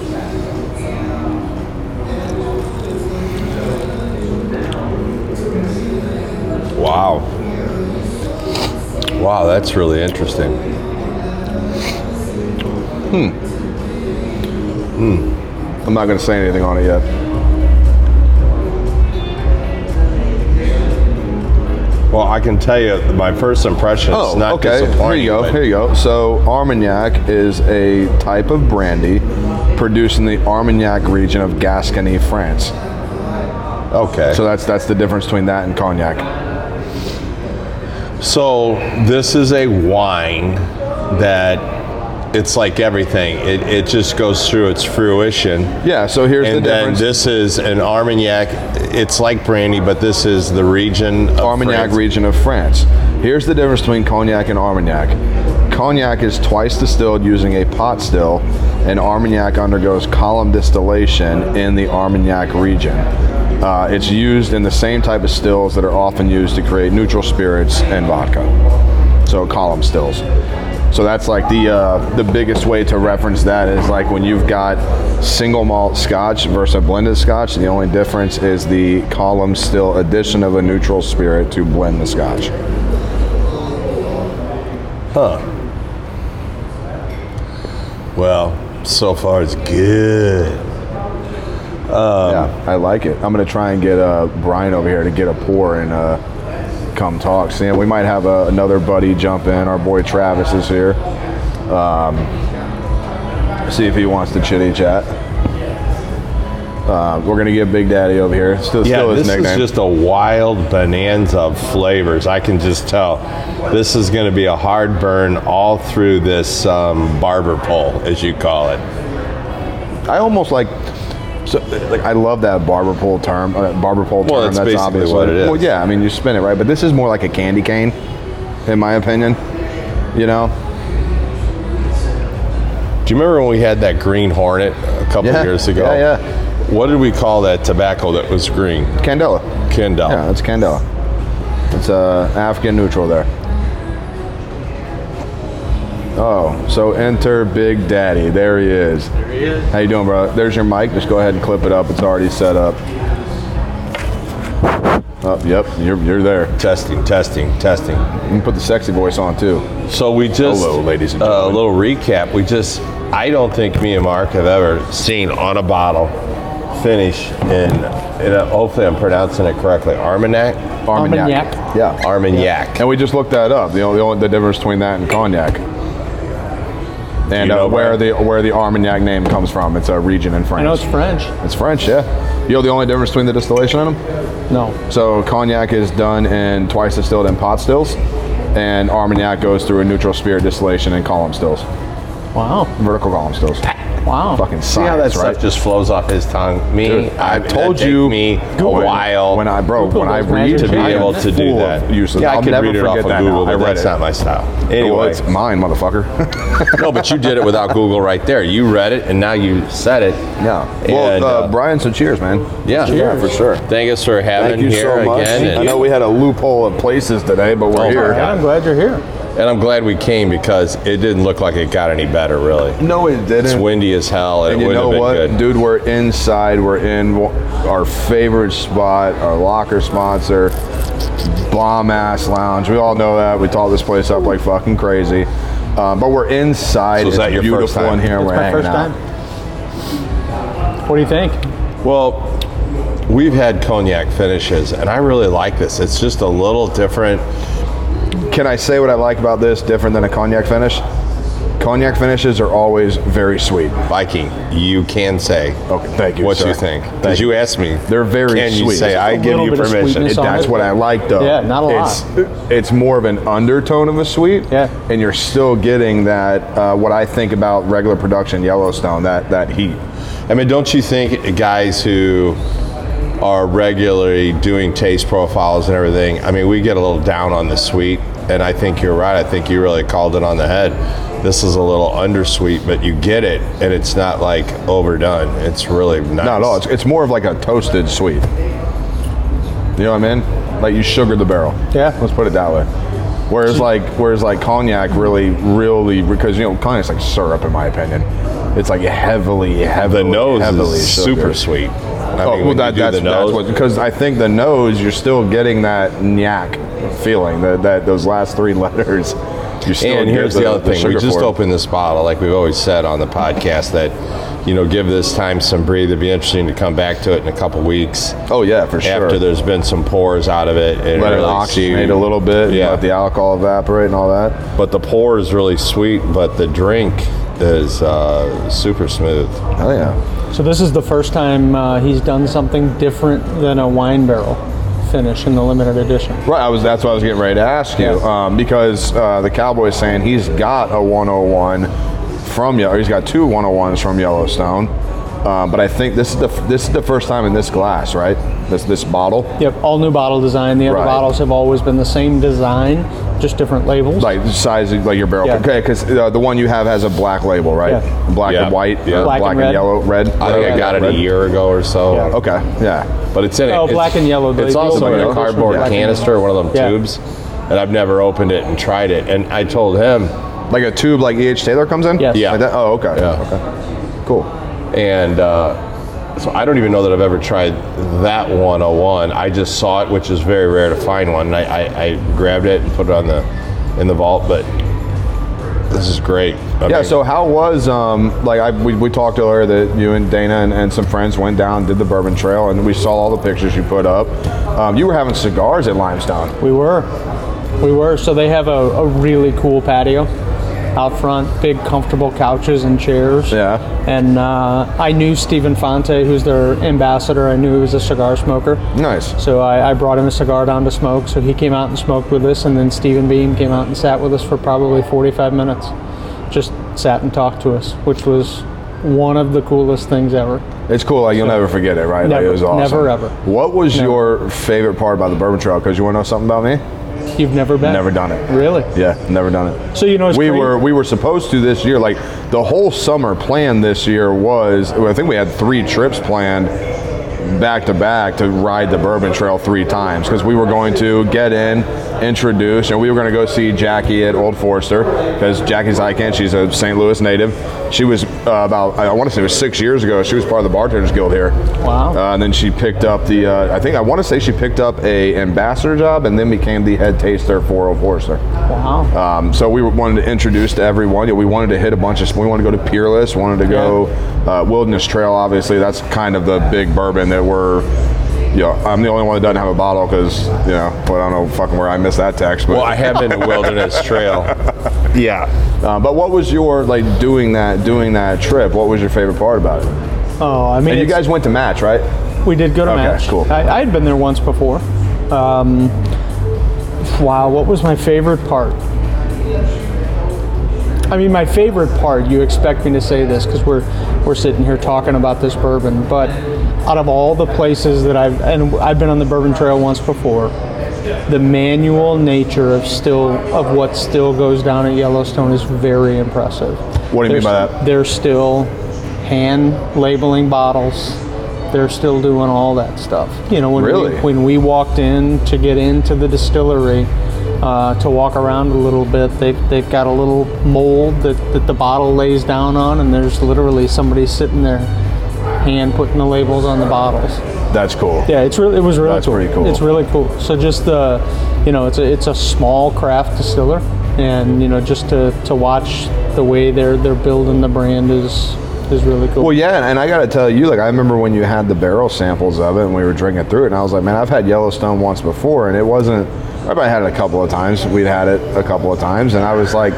Wow, that's really interesting. Hmm. Hmm. I'm not gonna say anything on it yet. Well, I can tell you my first impression is not Oh, okay. Here you go. Here you go. So Armagnac is a type of brandy produced in the Armagnac region of Gascony, France. Okay. So that's that's the difference between that and cognac. So this is a wine that it's like everything. It, it just goes through its fruition. Yeah. So here's And the then difference. this is an Armagnac. It's like brandy, but this is the region of Armagnac France. region of France. Here's the difference between cognac and Armagnac. Cognac is twice distilled using a pot still, and Armagnac undergoes column distillation in the Armagnac region. Uh, it's used in the same type of stills that are often used to create neutral spirits and vodka. So column stills. So that's like the uh, the biggest way to reference that is like when you've got single malt Scotch versus a blended Scotch. The only difference is the column still addition of a neutral spirit to blend the Scotch. Huh. Well, so far it's good. Yeah, I like it. I'm gonna try and get uh, Brian over here to get a pour and uh, come talk. See, we might have uh, another buddy jump in. Our boy Travis is here. Um, see if he wants to chitty chat. Uh, we're gonna get Big Daddy over here. Still, Yeah, still his this nickname. is just a wild bonanza of flavors. I can just tell. This is going to be a hard burn all through this um, barber pole, as you call it. I almost like. So, like I love that barber pole term. Uh, barber pole term. Well, that's basically obviously what it is. Well, yeah. I mean, you spin it right, but this is more like a candy cane, in my opinion. You know. Do you remember when we had that green hornet a couple Yeah, years ago? yeah, yeah. What did we call that tobacco that was green? Candela. Kendall. Yeah, that's Candela. It's uh, African neutral there. Oh, so enter Big Daddy. There he is. There he is. How you doing, bro? There's your mic. Just go ahead and clip it up. It's already set up. Oh, yep, you're, you're there. Testing, testing, testing. You can put the sexy voice on too. So we just Hello, ladies and uh, a gentlemen. little recap. We just I don't think me and Mark have ever seen on a bottle finish in, in a, hopefully I'm pronouncing it correctly Armagnac Armagnac. Yeah. Armagnac. And we just looked that up. The only, the, only, the difference between that and cognac. And You know uh, where where? the where the Armagnac name comes from. It's a region in France. I know it's French. It's French, yeah. You know the only difference between the distillation in them? No. So cognac is done in twice distilled in pot stills, and Armagnac goes through a neutral spirit distillation in column stills, Wow. vertical column stills. Wow. Fucking See how that science, right? stuff just flows off his tongue. Me, Dude, I I, told that'd take you me a when- while when I broke Google when I those read magic to be I am able to do full of that. uses. Yeah, I I'll can never read it off forget of that Google, now. I but read that's it. not my style. Well, Anyway, it's mine, motherfucker. (laughs) no, but you did it without Google right there. You read it and now you said it. yeah. Well, And, uh, uh, Brian, so cheers, man. Yeah, Yeah, for sure. Thank us for having Thank you here so much. again. I know we had a loophole of places today, but we're Oh, here. my God. I'm glad you're here. And I'm glad we came because it didn't look like it got any better, really. No, it didn't. It's windy as hell, and, And it you know have what, good. dude? We're inside. We're in our favorite spot, our locker sponsor, bomb ass lounge. We all know that. We taught this place up like fucking crazy. Um, but we're inside. So is it's that your beautiful first time? in here. and It's we're my hanging first out. time. What do you think? Well, we've had cognac finishes, and I really like this. It's just a little different. Can I say what I like about this different than a cognac finish? Cognac finishes are always very sweet. Viking, you can say Okay, thank you. what sir. you think. Because you asked me. They're very Can you say, I give you permission? sweetness on That's it. what I like, though. Yeah, not a lot. It's, it's more of an undertone of a sweet. Yeah. And you're still getting that uh, what I think about regular production Yellowstone that that heat. I mean, don't you think guys who are regularly doing taste profiles and everything, I mean, we get a little down on the sweet, and I think you're right. I think you really called it on the head. This is a little undersweet, but you get it, and it's not like overdone. It's really nice. Not at all. It's, it's more of like a toasted sweet. You know what I mean? Like you sugar the barrel. Yeah. Let's put it that way. Whereas like whereas like cognac really really because you know cognac's like syrup in my opinion. It's like heavily heavily The nose heavily is sugar. super sweet. I Oh, mean, well, that, that's, that's what because I think the nose you're still getting that nyack feeling that that those last three (laughs) letters. You still And here's the, other thing: we just for opened this bottle, like we've always said on the podcast, that you know, give this time some breathe. It'd be interesting to come back to it in a couple weeks Oh yeah, for sure. after there's been some pours out of it, and let it really see- oxygenate a little bit, Yeah. yeah. let the alcohol evaporate and all that. But the pour is really sweet, but the drink is uh, super smooth. Oh yeah. So this is the first time uh, he's done something different than a wine barrel finish in the limited edition. Right, I was. That's what I was getting ready to ask you, Yeah. um, because uh, the Cowboy's saying he's got a 101 from Yellow. Or he's got two 101s from Yellowstone, uh, but I think this is the this is the first time in this glass, right? This this bottle, Yep, all new bottle design. The other Right. bottles have always been the same design, just different labels. like the size of like your barrel. Yeah. Okay, because uh, the one you have has a black label, right? Yeah. Black Yeah. and white, Yeah. Black black, and and, red. yellow, red. I think I got it a year ago or so. Yeah. Okay, yeah. But it's in it. Oh, it's- black and yellow, the- It's also in a cardboard black canister, one of them Yeah. tubes. And I've never opened it and tried it. And I told him, Like a tube, like E.H. Taylor comes in. Yes. Yeah. Like that? Oh, okay. Yeah. Okay. Cool. And uh, so I don't even know that I've ever tried that 101. I just saw it, which is very rare to find one. And I, I, I grabbed it and put it on the in the vault. But this is great. I Yeah. mean, So how was um like I we, we talked earlier that you and Dana and, and some friends went down did the Bourbon Trail and we saw all the pictures you put up. Um, you were having cigars at Limestone. We were. We were. So they have a, a really cool patio. Out front, big comfortable couches and chairs. Yeah. And uh, I knew Stephen Fonte, who's their ambassador. I knew he was a cigar smoker. Nice. So I, I brought him a cigar down to smoke. So he came out and smoked with us, and then Stephen Beam came out and sat with us for probably 45 minutes. Just sat and talked to us, which was one of the coolest things ever. It's cool. Like you'll never forget it, right? like, Never- it was awesome. never, ever. What was Never. your favorite part about the Bourbon Trail? Because you want to know something about me? You've never been? Never done it. Really? Yeah, never done it. So you know, it's we crazy- were we were supposed to this year. Like the whole summer plan this year was. I think we had three trips planned back to back to ride the Bourbon Trail three times because we were going to get in, introduce, and we were going to go see Jackie at Old Forester because Jackie Zykan. She's a St. Louis native. She was uh, about I want to say it was six years ago. She was part of the Bartenders Guild here. Wow. Uh, and then she picked up the. Uh, I think I want to say she picked up a ambassador job and then became the head taster for Old Forester. Wow. Um, so we wanted to introduce to everyone. We wanted to hit a bunch of. We wanted to go to Peerless. Wanted to go uh, Wilderness Trail. Obviously, that's kind of the big bourbon that we're. You know, I'm the only one that doesn't have a bottle because you know, but I don't know fucking where I missed that text. But Well, I have been to Wilderness (laughs) Trail. yeah. Uh, but what was your like doing that doing that trip? What was your favorite part about it? oh, I mean, And you guys went to match, right? We did go to Okay, match. cool. I, I had been there once before. Um, wow, what was my favorite part? I mean, my favorite part. You expect me to say this because we're we're sitting here talking about this bourbon, but out of all the places that I've and I've been on the Bourbon Trail once before, the manual nature of still of what still goes down at Yellowstone is very impressive. What do you mean by They're- that? They're still hand labeling bottles. They're still doing all that stuff. You know, when Really? we, when we walked in to get into the distillery uh, to walk around a little bit, they've, they've got a little mold that, that the bottle lays down on, and there's literally somebody sitting there, hand putting the labels on the bottles. That's cool. Yeah, it's really it was really That's cool. pretty cool. It's really cool. So just the, you know, it's a it's a small craft distiller, and you know just to, to watch the way they're they're building the brand is is really cool. Well, yeah, and I got to tell you, like, I remember when you had the barrel samples of it and we were drinking through it, and I was like, man, I've had Yellowstone once before, and it wasn't. I probably had it a couple of times. We'd had it a couple of times, and I was like,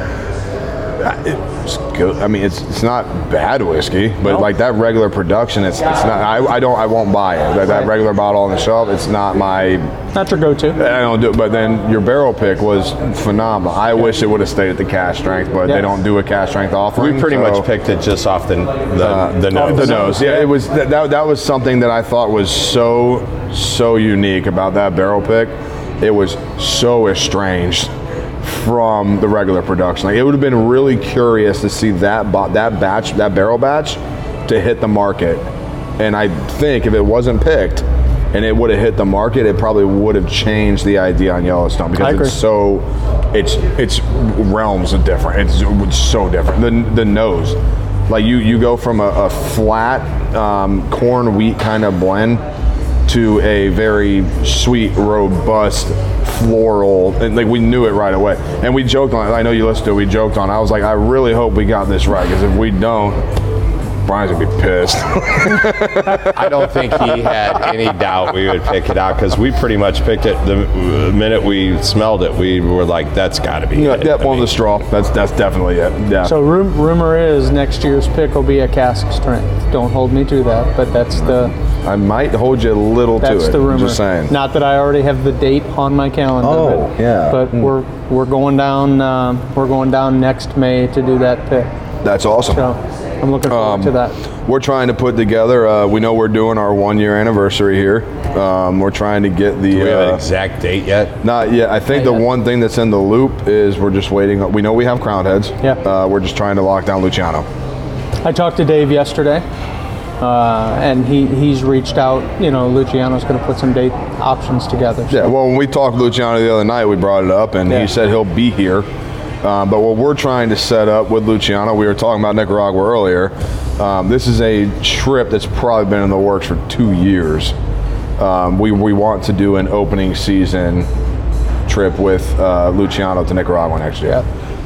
it's good. I mean, it's it's not bad whiskey, but No. like that regular production, it's it's not. I, I don't. I won't buy it. That, that regular bottle on the shelf, it's not my. Not your go-to. I don't do it. But then your barrel pick was phenomenal. I wish it would have stayed at the cask strength, but Yeah. they don't do a cask strength offering. We pretty so- much picked it just off the the, uh, the nose. the nose. Yeah, it was that, that. That was something that I thought was so so unique about that barrel pick. It was so estranged from the regular production. Like it would have been really curious to see that bo- that batch, that barrel batch, to hit the market. And I think if it wasn't picked and it would have hit the market, it probably would have changed the idea on Yellowstone because it's so it's it's realms of different. It's, it's so different. The the nose, like you you go from a, a flat um, corn wheat kind of blend to a very sweet, robust, floral, and like we knew it right away. And we joked on it. I know you listened to it. We joked on. it. I was like, I really hope we got this right because if we don't, Brian's gonna be pissed. (laughs) I don't think he had any doubt we would pick it out because we pretty much picked it the minute we smelled it. We were like, "That's got to be yeah, it." that I one mean, the straw. That's that's definitely it. Yeah. So rum, rumor is next year's pick will be a cask strength. Don't hold me to that, but that's the I might hold you a little that's to it. That's the rumor. Just saying. Not that I already have the date on my calendar. Oh, but, yeah. But we're we're going down um, we're going down next May to do that pick. That's awesome. So I'm looking forward Um, to that. We're trying to put together. Uh, we know we're doing our one year anniversary here. Um, we're trying to get the. Do we have an uh, exact date yet? Not yet. I think the yet. one thing that's in the loop is we're just waiting. We know we have Crowned Heads. Yeah. Uh, we're just trying to lock down Luciano. I talked to Dave yesterday, uh, and he, he's reached out. You know, Luciano's going to put some date options together. Yeah. Well, when we talked to Luciano the other night, we brought it up, and Yeah. he said he'll be here. Um, but what we're trying to set up with Luciano, we were talking about Nicaragua earlier. Um, this is a trip that's probably been in the works for two years. Um, we, we want to do an opening season trip with uh, Luciano to Nicaragua next year.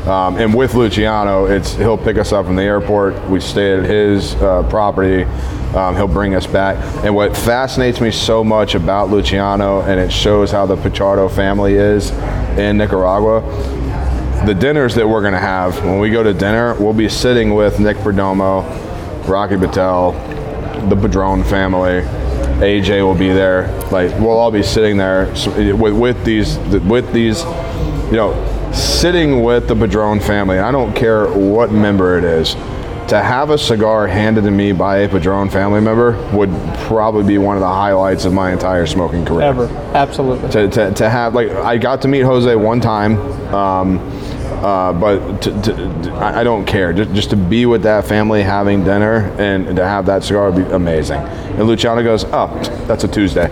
Um, and with Luciano, it's he'll pick us up from the airport. We stay at his uh, property. Um, he'll bring us back. And what fascinates me so much about Luciano, and it shows how the Pichardo family is in Nicaragua. The dinners that we're gonna have when we go to dinner, we'll be sitting with Nick Perdomo, Rocky Patel, the Padron family. AJ will be there. Like we'll all be sitting there with, with these with these, you know, sitting with the Padron family. I don't care what member it is. To have a cigar handed to me by a Padron family member would probably be one of the highlights of my entire smoking career Ever, absolutely. to, to, to have like I got to meet Jose one time, um, uh, but to, to, I I don't care. Just, just to be with that family having dinner and to have that cigar would be amazing. And Luciano goes, "Oh, that's a Tuesday."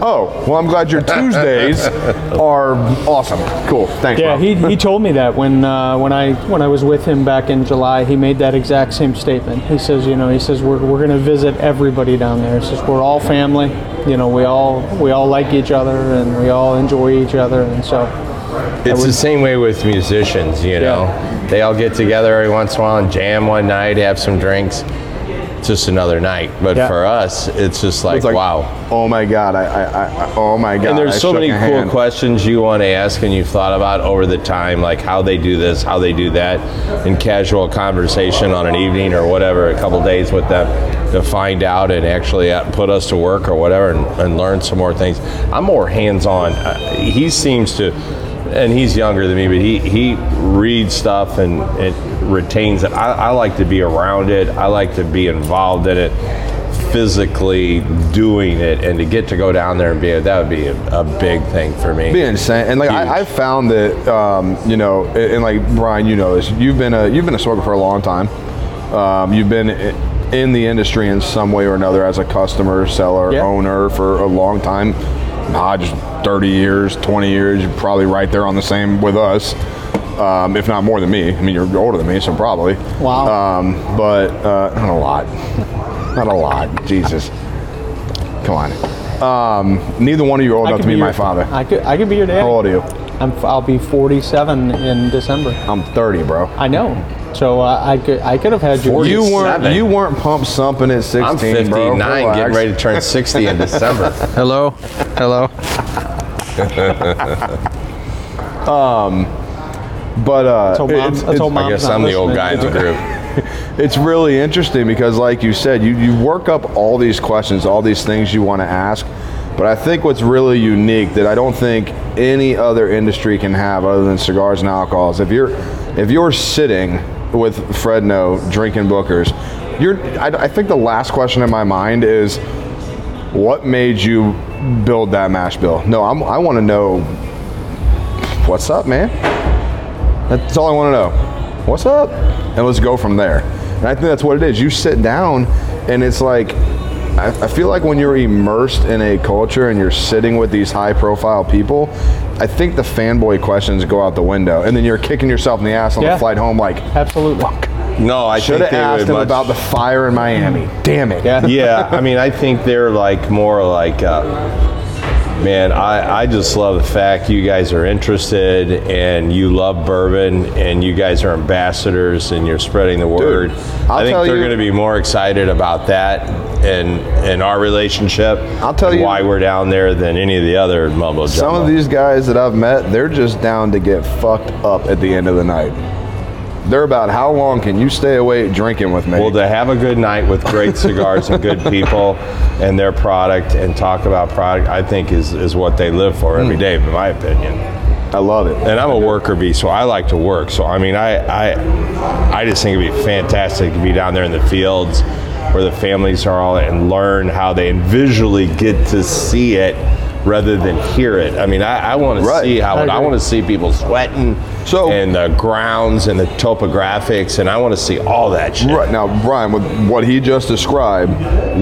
Oh, well, I'm glad your Tuesdays (laughs) are awesome. Cool, thanks. Yeah, bro. he, he (laughs) told me that when uh, when I when I was with him back in July, he made that exact same statement. He says, you know, he says we're, we're going to visit everybody down there. He says we're all family. You know, we all we all like each other and we all enjoy each other, and so It's the same way with musicians, you know. They all get together every once in a while and jam one night, have some drinks. It's just another night. But Yeah. for us, it's just like, It's like, wow. Oh my God! I, I, I oh my God! And there's I so shook many a cool hand. questions you want to ask and you've thought about over the time, like how they do this, how they do that, in casual conversation on an evening or whatever, a couple days with them to find out and actually uh, put us to work or whatever and, and learn some more things. I'm more hands on. Uh, he seems to, and he's younger than me, but he, he reads stuff and it retains it. I, I like to be around it, I like to be involved in it physically doing it and to get to go down there and be that would be a, a big thing for me. be insane. And like I, I found that, um, you know, and, and like Brian, you know this. You've been a you've been a smoker for a long time. Um, you've been in the industry in some way or another as a customer, seller, Yeah. owner for a long time. Hodge, 30 years, 20 years. You're probably right there on the same with us, um, if not more than me. I mean, you're older than me, so probably. Wow. Um, but uh, not a lot. Not a lot. Jesus. Come on. Um, neither one of you are old I enough to be, be my your- father. I could I could be your dad. How old are you? I'm I'll be 47 in December. I'm 30, bro. I know. So uh, I could I could have had your You weren't you weren't pump sumping at 16, I'm 59, bro. getting ready to turn 60 in December. (laughs) Hello? Hello? (laughs) But uh, told mom, it's, I told it's- mom I guess I'm the old guy in the (laughs) group. it's really interesting because, like you said, you, you work up all these questions, all these things you want to ask. But I think what's really unique that I don't think any other industry can have other than cigars and alcohols. If you're if you're sitting with Fred Noe drinking Bookers, you're. I, I think the last question in my mind is, what made you build that mash bill? No, I'm, I want to know. What's up, man? That's all I want to know. What's up? And let's go from there. And I think that's what it is. You sit down, and it's like, I, I feel like when you're immersed in a culture and you're sitting with these high profile people, I think the fanboy questions go out the window. And then you're kicking yourself in the ass on Yeah. the flight home, like, Absolutely. No, I should have asked him much, about the fire in Miami. Damn it. Yeah. (laughs) yeah, I mean, I think they're like more like, uh, man, I, I just love the fact you guys are interested and you love bourbon and you guys are ambassadors and you're spreading the word. I'll I think they're you- going to be more excited about that and and our relationship. I'll tell and you- why we're down there than any of the other mumbo jumbo. Some of these guys that I've met, they're just down to get fucked up at the end of the night. They're about how long can you stay awake drinking with me? Well, to have a good night with great cigars and good (laughs) people and their product and talk about product, I think is, is what they live for every hmm. day, in my opinion. I love it. And I'm a worker bee, so I like to work. So I mean, I I I just think it'd be fantastic to be down there in the fields where the families are all and learn how they visually get to see it rather than hear it. I mean, I, I want Right. to see how I I want to see people sweating So- and the grounds and the topographics, and I want to see all that shit. Right now, Brian, with what he just described,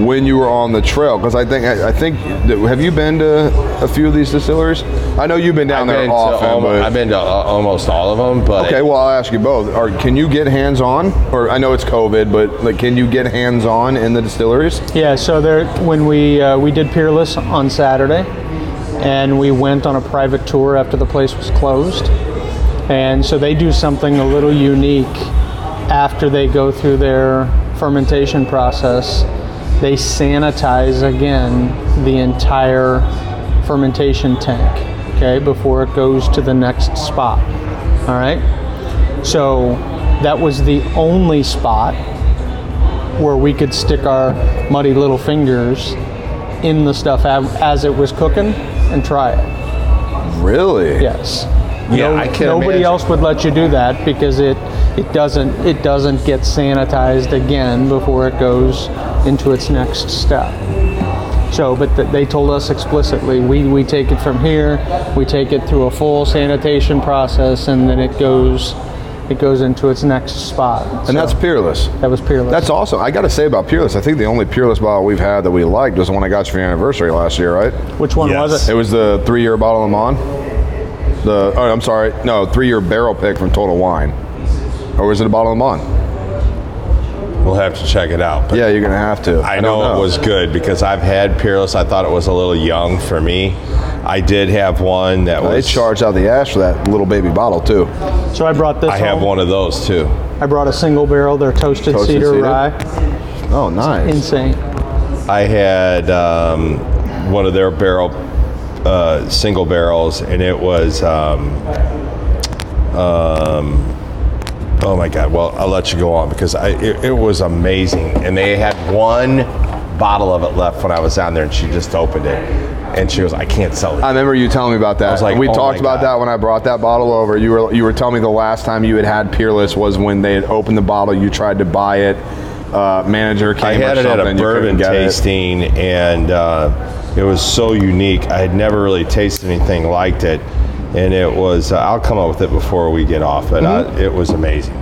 when you were on the trail, because I think I, I think have you been to a few of these distilleries? I know you've been down I've there been, often, almo- but I've been to uh, almost all of them, but okay. Well, I'll ask you both. Or can you get hands on? Or I know it's COVID, but like, can you get hands on in the distilleries? Yeah, so there when we uh, we did Peerless on Saturday, and we went on a private tour after the place was closed, and so they do something a little unique after they go through their fermentation process. They sanitize again the entire fermentation tank, okay, before it goes to the next spot. All right. So that was the only spot where we could stick our muddy little fingers in the stuff as it was cooking and try it. Really? Yes. Yeah, No- I can Nobody imagine. else would let you do that because it it doesn't it doesn't get sanitized again before it goes into its next step. So, but th- they told us explicitly, we, we take it from here, we take it through a full sanitation process, and then it goes it goes into its next spot. And So that's Peerless. that was peerless. That's awesome. I got to say about Peerless, I think the only Peerless bottle we've had that we liked was the one I got you for your anniversary last year, right? Which one was Yes. it? It was the three-year bottle of Mon. The oh, I'm sorry, no, three-year barrel pick from Total Wine, or was it a bottle of Mon? We'll have to check it out. But Yeah, you're gonna have to. I don't know, it was good because I've had Peerless. I thought it was a little young for me. I did have one that They was. charged out the ass for that little baby bottle too. So I brought this. I have one of those too. I brought a single barrel. They're toasted, Toasted cedar, cedar? rye. Oh, nice. Insane. I had um, one of their barrel, uh, single barrels, and it was. Um, um, oh my God! Well, I'll let you go on because I, it, it was amazing, and they had one bottle of it left when I was down there, and she just opened it, and she goes, "I can't sell it." I remember you telling me about that. was like, we oh talked about God. that when I brought that bottle over. You were you were telling me the last time you had had Peerless was when they had opened the bottle. You tried to buy it. Uh, manager came I had or it at a you couldn't bourbon get it. tasting, and uh, it was so unique. I had never really tasted anything like it, and it was. Uh, I'll come up with it before we get off, but Mm-hmm. uh, it was amazing.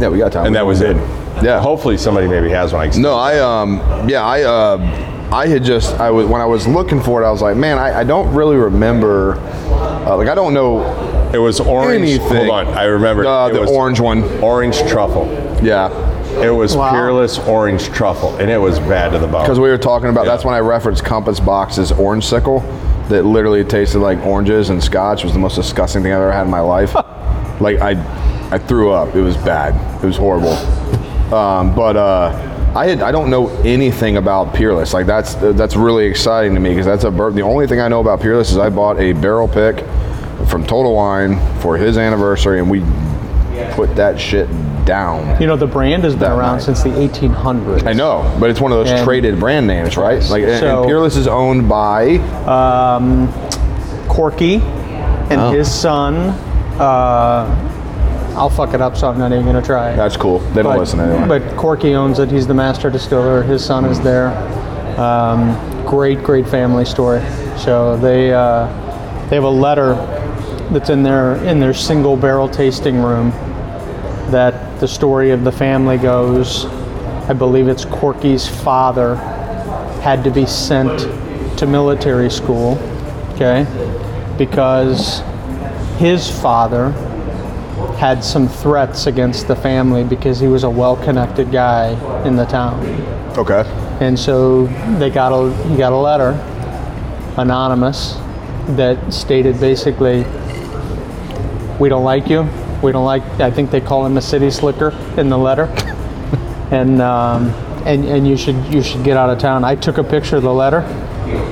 Yeah, we got time. And that was it. Yeah. Hopefully, somebody maybe has one. I can No, I um yeah I uh I had just I was when I was looking for it I was like man I, I don't really remember uh, like I don't know It was orange. anything. Hold on, I remember. uh, it the was orange one Orange truffle. yeah It was Wow. peerless orange truffle, and it was bad to the bone. because we were talking about Yeah. that's when I referenced Compass Box's orange sickle that literally tasted like oranges and scotch It was the most disgusting thing I've ever had in my life (laughs) like I I threw up it was bad it was horrible um, but uh I had I don't know anything about Peerless. Like that's that's really exciting to me because that's a bourbon. The only thing I know about Peerless is I bought a barrel pick from Total Wine for his anniversary, and we put that shit down. You know, the brand has been around night. since the 1800s. I know, but it's one of those And- traded brand names, right? Like, So- Peerless is owned by. Corky and Oh. his son. Uh, I'll fuck it up, so I'm not even gonna try. That's cool. They don't but, listen anyway. But Corky owns it. He's the master distiller. His son is there. Um, great, great family story. So they uh, they have a letter that's in their in their single barrel tasting room. That the story of the family goes. I believe it's Corky's father had to be sent to military school. Okay, because his father had some threats against the family because he was a well-connected guy in the town. okay. And so they got a he got a letter, anonymous, that stated basically, "We don't like you. We don't like." I think they call him a city slicker in the letter, (laughs) and um, and and you should you should get out of town. I took a picture of the letter.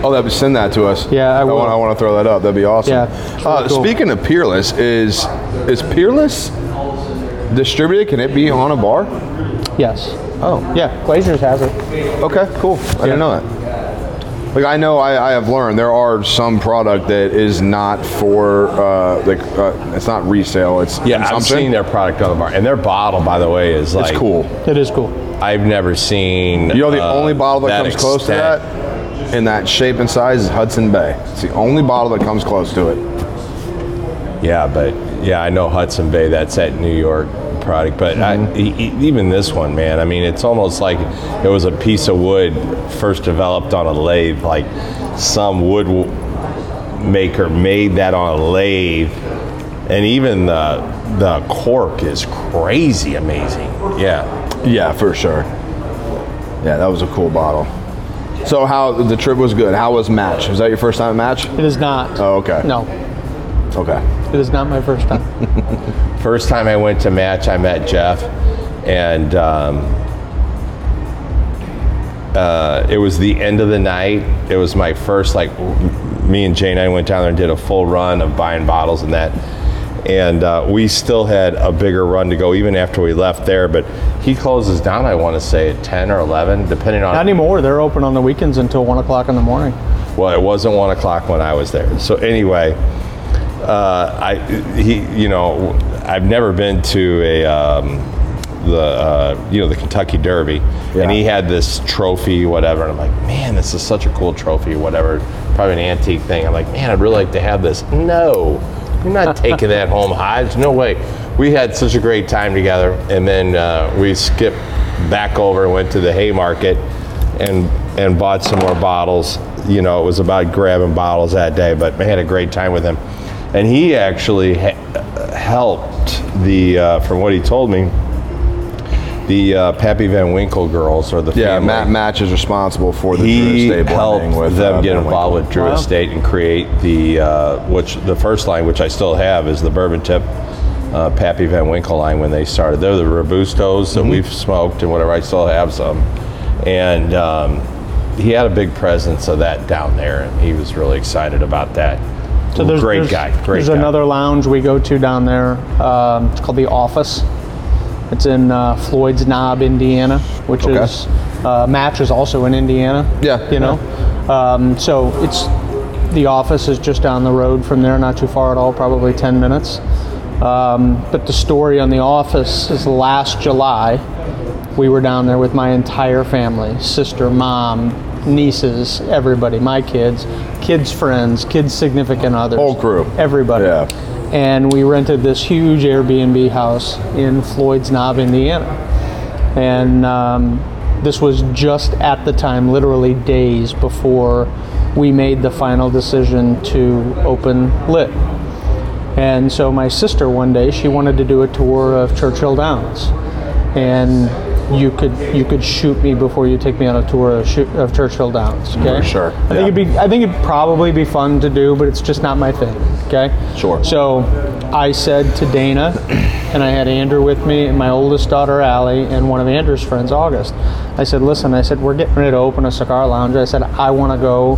Oh, that send that to us. Yeah, I will. Want, I want to throw that up. That'd be awesome. Yeah, really uh, cool. Speaking of Peerless, is is Peerless distributed? Can it be on a bar? Yes. Oh, Yeah, Glazers has it. Okay, cool. I didn't know that. Like I know, I, I have learned there are some product that is not for uh, like uh, it's not resale. It's yeah, I've consumption. seen their product on the bar, and their bottle, by the way, is like It's cool. It is cool. I've never seen. You know, the uh, only bottle that, comes close to extent. that in that shape and size is Hudson Bay. It's the only bottle that comes close to it. Yeah, but yeah, I know Hudson Bay. That's that New York product. But I, mm-hmm. e- e- even this one, man. I mean, it's almost like it was a piece of wood first developed on a lathe. Like some wood maker made that on a lathe, and even the the cork is crazy amazing. Yeah. Yeah, for sure. Yeah, that was a cool bottle. So how the trip was good? How was match? Was that your first time at match? It is not. Oh, okay. No, Okay. it is not my first time. (laughs) First time I went to match, I met Jeff, and um, uh, it was the end of the night. It was my first like me and Jane. I went down there and did a full run of buying bottles and that. and uh, we still had a bigger run to go even after we left there. But he closes down, I want to say at 10 or 11, depending on. Not anymore. They're open on the weekends until one o'clock in the morning. Well, it wasn't one o'clock when I was there. So anyway, uh, I he you know I've never been to a um, the uh, you know the Kentucky Derby, Yeah. and he had this trophy, whatever. And I'm like, man, this is such a cool trophy, whatever. Probably an antique thing. I'm like, man, I'd really like to have this. No, you're not taking that home (laughs) Hodge. No way. We had such a great time together, and then uh, we skipped back over and went to the Haymarket and and bought some more bottles. You know, it was about grabbing bottles that day, but I had a great time with him. And he actually ha- helped the, uh, from what he told me, the uh, Pappy Van Winkle girls or the Yeah, family. Matt Match is responsible for the Drew he Estate helped with them uh, get Van involved Winkle. with Drew Wow. Estate and create the uh, which the first line, which I still have, is the Bourbon Tip uh, Pappy Van Winkle line when they started. They're the Robustos Mm-hmm. that we've smoked and whatever. I still have some, and um, he had a big presence of that down there, and he was really excited about that. So there's great there's, guy, great There's guy. another lounge we go to down there. Um, it's called the Office. It's in uh, Floyd's Knob, Indiana, which Okay. is uh, Match is also in Indiana. Yeah, you know. Um, so it's the office is just down the road from there, not too far at all, probably 10 minutes. Um, but the story on the office is last July. We were down there with my entire family sister, mom, nieces, everybody, my kids, kids' friends, kids' significant others. Whole crew. Everybody. Yeah. And we rented this huge Airbnb house in Floyd's Knob, Indiana. And um, this was just at the time, literally days before we made the final decision to open Lit. And so my sister one day she wanted to do a tour of Churchill Downs, and you could you could shoot me before you take me on a tour of, shoot, of Churchill Downs. Okay, For sure, I think yeah. it'd be I think it'd probably be fun to do, but it's just not my thing. Okay, Sure. So I said to Dana, and I had Andrew with me, and my oldest daughter Allie, and one of Andrew's friends August. I said, listen, I said we're getting ready to open a cigar lounge. I said I want to go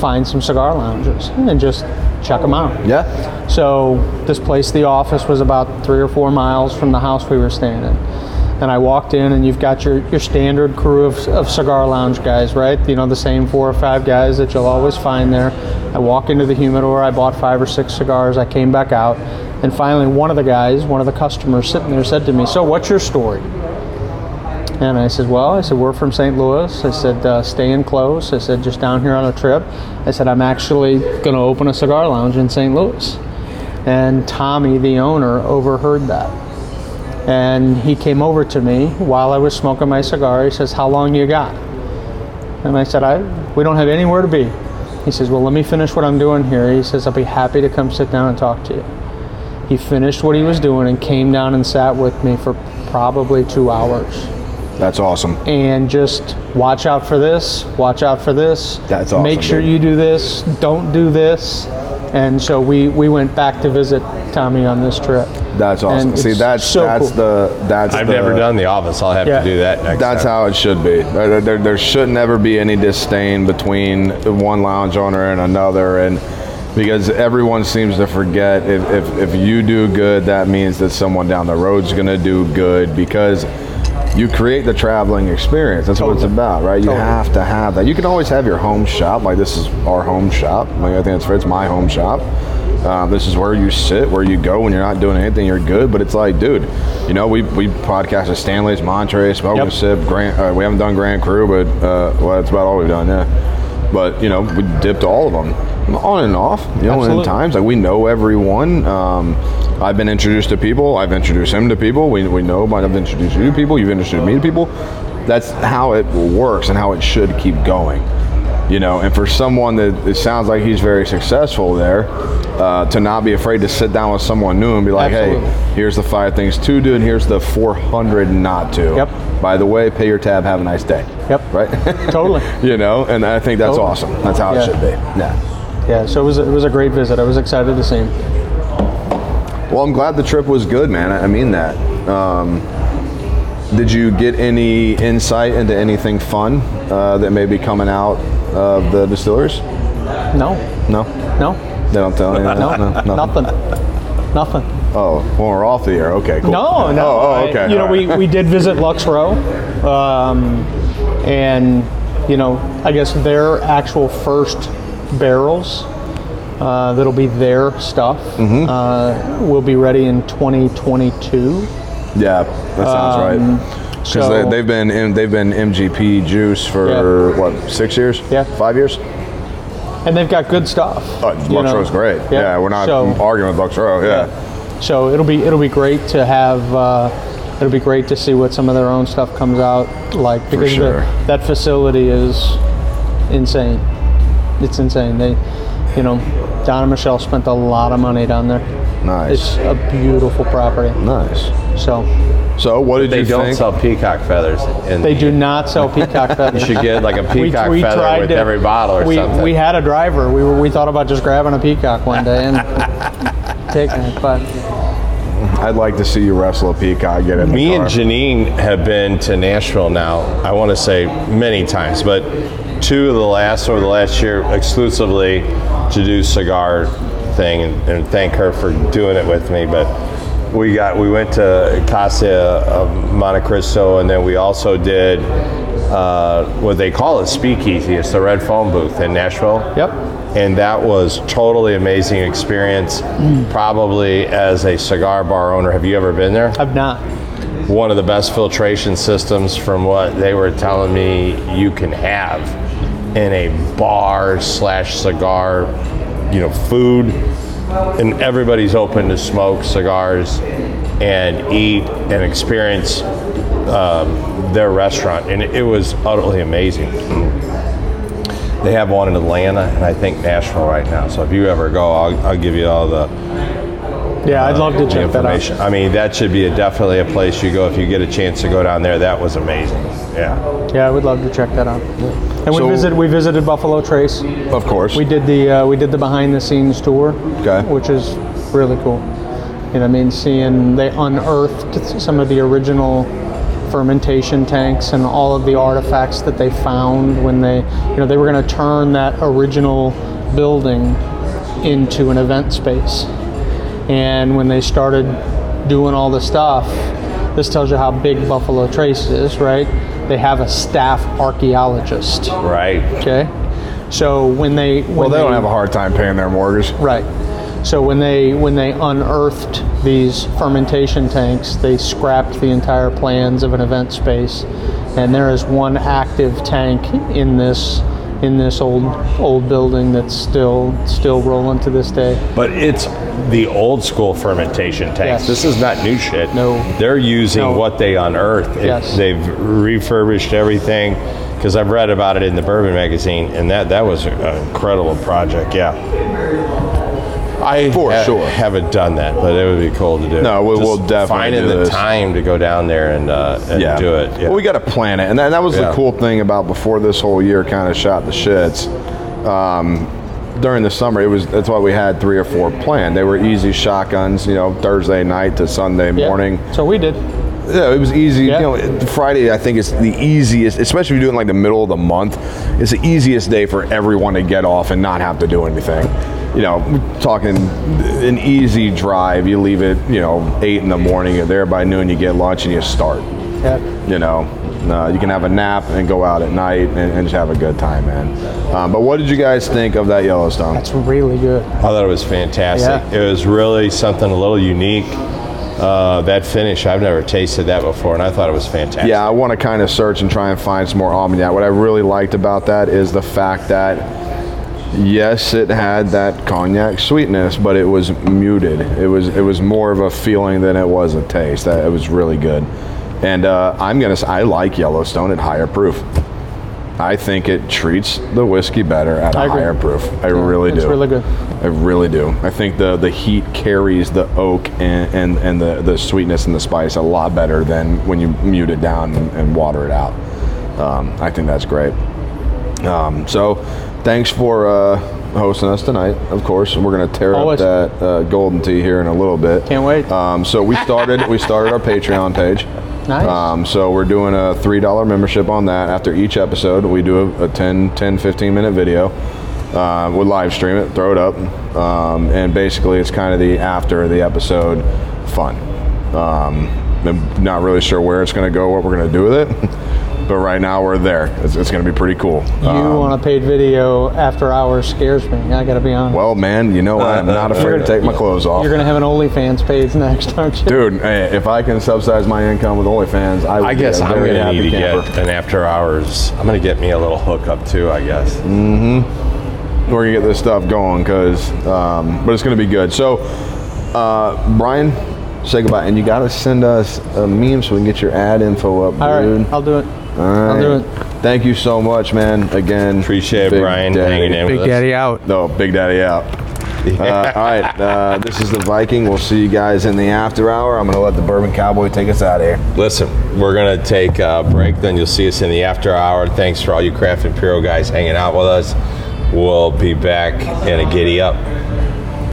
find some cigar lounges and just check them out. Yeah. So this place, the office, was about three or four miles from the house we were staying in. And I walked in, and you've got your, your standard crew of, of cigar lounge guys, right? You know, the same four or five guys that you'll always find there. I walk into the humidor, I bought five or six cigars, I came back out, and finally one of the guys, one of the customers sitting there said to me, So, what's your story? And I said, Well, I said, we're from St. Louis. I said, uh, staying close. I said, just down here on a trip. I said, I'm actually going to open a cigar lounge in St. Louis. And Tommy, the owner, overheard that. And he came over to me while I was smoking my cigar. He says, How long you got? And I said, I, We don't have anywhere to be. He says, Well, let me finish what I'm doing here. He says, I'll be happy to come sit down and talk to you. He finished what he was doing and came down and sat with me for probably two hours That's awesome. and just watch out for this, watch out for this. That's awesome, Make sure dude. you do this, don't do this. And so we, we went back to visit Tommy on this trip. That's awesome. And See, that's so that's cool. the that's I've the, never done the office. I'll have Yeah. to do that next That's time. how it should be. There, there, there should never be any disdain between one lounge owner and another, and because everyone seems to forget if, if, if you do good, that means that someone down the road's going to do good because you create the traveling experience. That's what it's about, right? You have to have that. You can always have your home shop, like this is our home shop. Like I think it's it's my home shop. Um, this is where you sit, where you go when you're not doing anything. You're good, but it's like, dude, you know, we we podcasted Stanley's, Monterey, Smoke and Sip, Grand. Uh, we haven't done Grand Crew, but uh, well, that's about all we've done. Yeah, but you know, we dipped all of them on and off. You know, in times like we know everyone. Um, I've been introduced to people. I've introduced him to people. We we know. I've introduced you to people. You've introduced me to people. That's how it works and how it should keep going you know and for someone that it sounds like he's very successful there uh, to not be afraid to sit down with someone new and be like Absolutely. hey here's the five things to do and here's the 400 not to Yep. by the way pay your tab have a nice day Yep. right (laughs) Totally. you know and i think that's Totally. awesome that's how it should be yeah Yeah, so it was, it was a great visit. I was excited to see him. well i'm glad the trip was good man i, I mean that um, did you get any insight into anything fun uh, that may be coming out of the distilleries No, no no, they don't tell you no, nothing. nothing. Nothing. Oh, when we're off the air. Okay, cool. No, no. Oh, oh, I- okay. you know, all we, right. we did visit Lux Row, um, and you know, I guess their actual first barrels uh, that'll be their stuff Mm-hmm. uh, will be ready in 2022. Yeah, that sounds right. Because so- they, they've been in, they've been MGP juice for Yeah. what six years? Yeah. five years. And they've got good stuff. Oh, you know. Row's great. Yeah. Yeah, we're not So- arguing with Lux Row. Yeah. So it'll be it'll be great to have. Uh, it'll be great to see what some of their own stuff comes out like because sure. the, that facility is insane. It's insane. They, you know, Don and Michelle spent a lot of money down there. Nice, It's a beautiful property. nice. So So, what did They you don't think? sell peacock feathers. In they the- do not sell peacock feathers. (laughs) You should get like a We- peacock we feather tried with to- every bottle or we, something. We had a driver. We were we thought about just grabbing a peacock one day and (laughs) taking it, but I'd like to see you wrestle a peacock. Get in the Me car. and Janine have been to Nashville now, I want to say many times, but two of the last over the last year exclusively to do cigar thing and, and thank her for doing it with me. But we got we went to Casa de Montecristo and then we also did uh, what they call a speakeasy. It's the Red Phone booth in Nashville. Yep. And that was totally amazing experience. Probably as a cigar bar owner, have you ever been there? I've not. one of the best filtration systems from what they were telling me you can have in a bar slash cigar, you know, food. And everybody's open to smoke cigars and eat and experience um, their restaurant. And it, was utterly amazing. They have one in Atlanta and I think Nashville right now. So if you ever go, I'll, I'll give you all the Yeah, I'd love to check that out. information. I mean, that should be a, definitely a place you go if you get a chance to go down there. That was amazing. Yeah. Yeah, I would love to check that out. And So- we visited we visited Buffalo Trace. of course. We did the uh, we did the behind the scenes tour, Okay. which is really cool. You know, I mean, seeing they unearthed some of the original fermentation tanks and all of the artifacts that they found when they, you know, they were going to turn that original building into an event space. And when they started doing all the stuff, this tells you how big Buffalo Trace is, right? They have a staff archaeologist. Right. Okay. So when they when well, they don't have a hard time paying their mortgage. right. So when they when they unearthed these fermentation tanks, they scrapped the entire plans of an event space, and there is one active tank in this in this old old building that's still still rolling to this day. But it's the old school fermentation tanks. Yes. This is not new shit. No. They're using No. what they unearthed. It- Yes. They've refurbished everything because I've read about it in the Bourbon magazine, and that that was an incredible project. Yeah. I For ha- sure. haven't done that, but it would be cool to do. No, we- Just we'll definitely finding the this. time to go down there and, uh, and do it. Yeah. Well, we got to plan it, and that, that was Yeah. the cool thing about before this whole year kind of shot the shits. Um, during the summer, it was that's why we had three or four planned. They were easy shotguns, you know, Thursday night to Sunday Yeah. morning. So we did. Yeah, it was easy. Yeah. You know, Friday I think is the easiest, especially if you're doing like the middle of the month. It's the easiest day for everyone to get off and not have to do anything. You know, talking an easy drive. You leave it, you know, eight in the morning. You're there by noon. You get lunch and you start. Yeah. You know, uh, you can have a nap and go out at night and, and just have a good time, man. Um, but what did you guys think of that Yellowstone? That's really good. I thought it was fantastic. Yeah. It was really something a little unique. Uh, that finish, I've never tasted that before, and I thought it was fantastic. Yeah, I want to kind of search and try and find some more Armagnac. What I really liked about that is the fact that, yes, it had that cognac sweetness, but it was muted. It was it was more of a feeling than it was a taste. That it was really good. And uh, I'm gonna I like Yellowstone at higher proof. I think it treats the whiskey better at a I agree. higher proof. I really do. it's really good. I really do. I think the the heat carries the oak and, and, and the, the sweetness and the spice a lot better than when you mute it down and, and water it out. Um, I think that's great. Um, so, thanks for uh, hosting us tonight. Of course, we're gonna tear Always. up that uh, Golden Tee here in a little bit. Can't wait. Um, so we started we started our Patreon page. Nice. Um, so we're doing a $3 membership on that. After each episode, we do a, a 10, 10, 15 minute video. Uh, we'll live stream it, throw it up, um, and basically it's kind of the after the episode fun. Um, I'm not really sure where it's going to go, what we're going to do with it, (laughs) but right now we're there. It's, it's going to be pretty cool. You Um, on a paid video after hours scares me. I got to be honest. well, man, you know what? I'm not (laughs) afraid to take my clothes off. You're gonna have an OnlyFans page (laughs) next, aren't you? Dude, hey, if I can subsidize my income with OnlyFans, I would I be guess a I'm gonna need to camper. get an after hours. I'm gonna get me a little hookup too. I guess. Mm-hmm. We're gonna get this stuff going because um, but it's gonna be good so uh, brian say goodbye and you gotta send us a meme so we can get your ad info up All dude right, I'll do it. All I'll do right. thank you so much man again Appreciate it, Big Brian, Daddy. hanging in Big with us. Daddy out. no big daddy out (laughs) uh, all right uh, this is the viking we'll see you guys in the after hour i'm gonna let the bourbon cowboy take us out of here Listen, we're gonna take a break. Then you'll see us in the after hour. Thanks for all you Craft Imperial guys hanging out with us. We'll be back in a giddy up.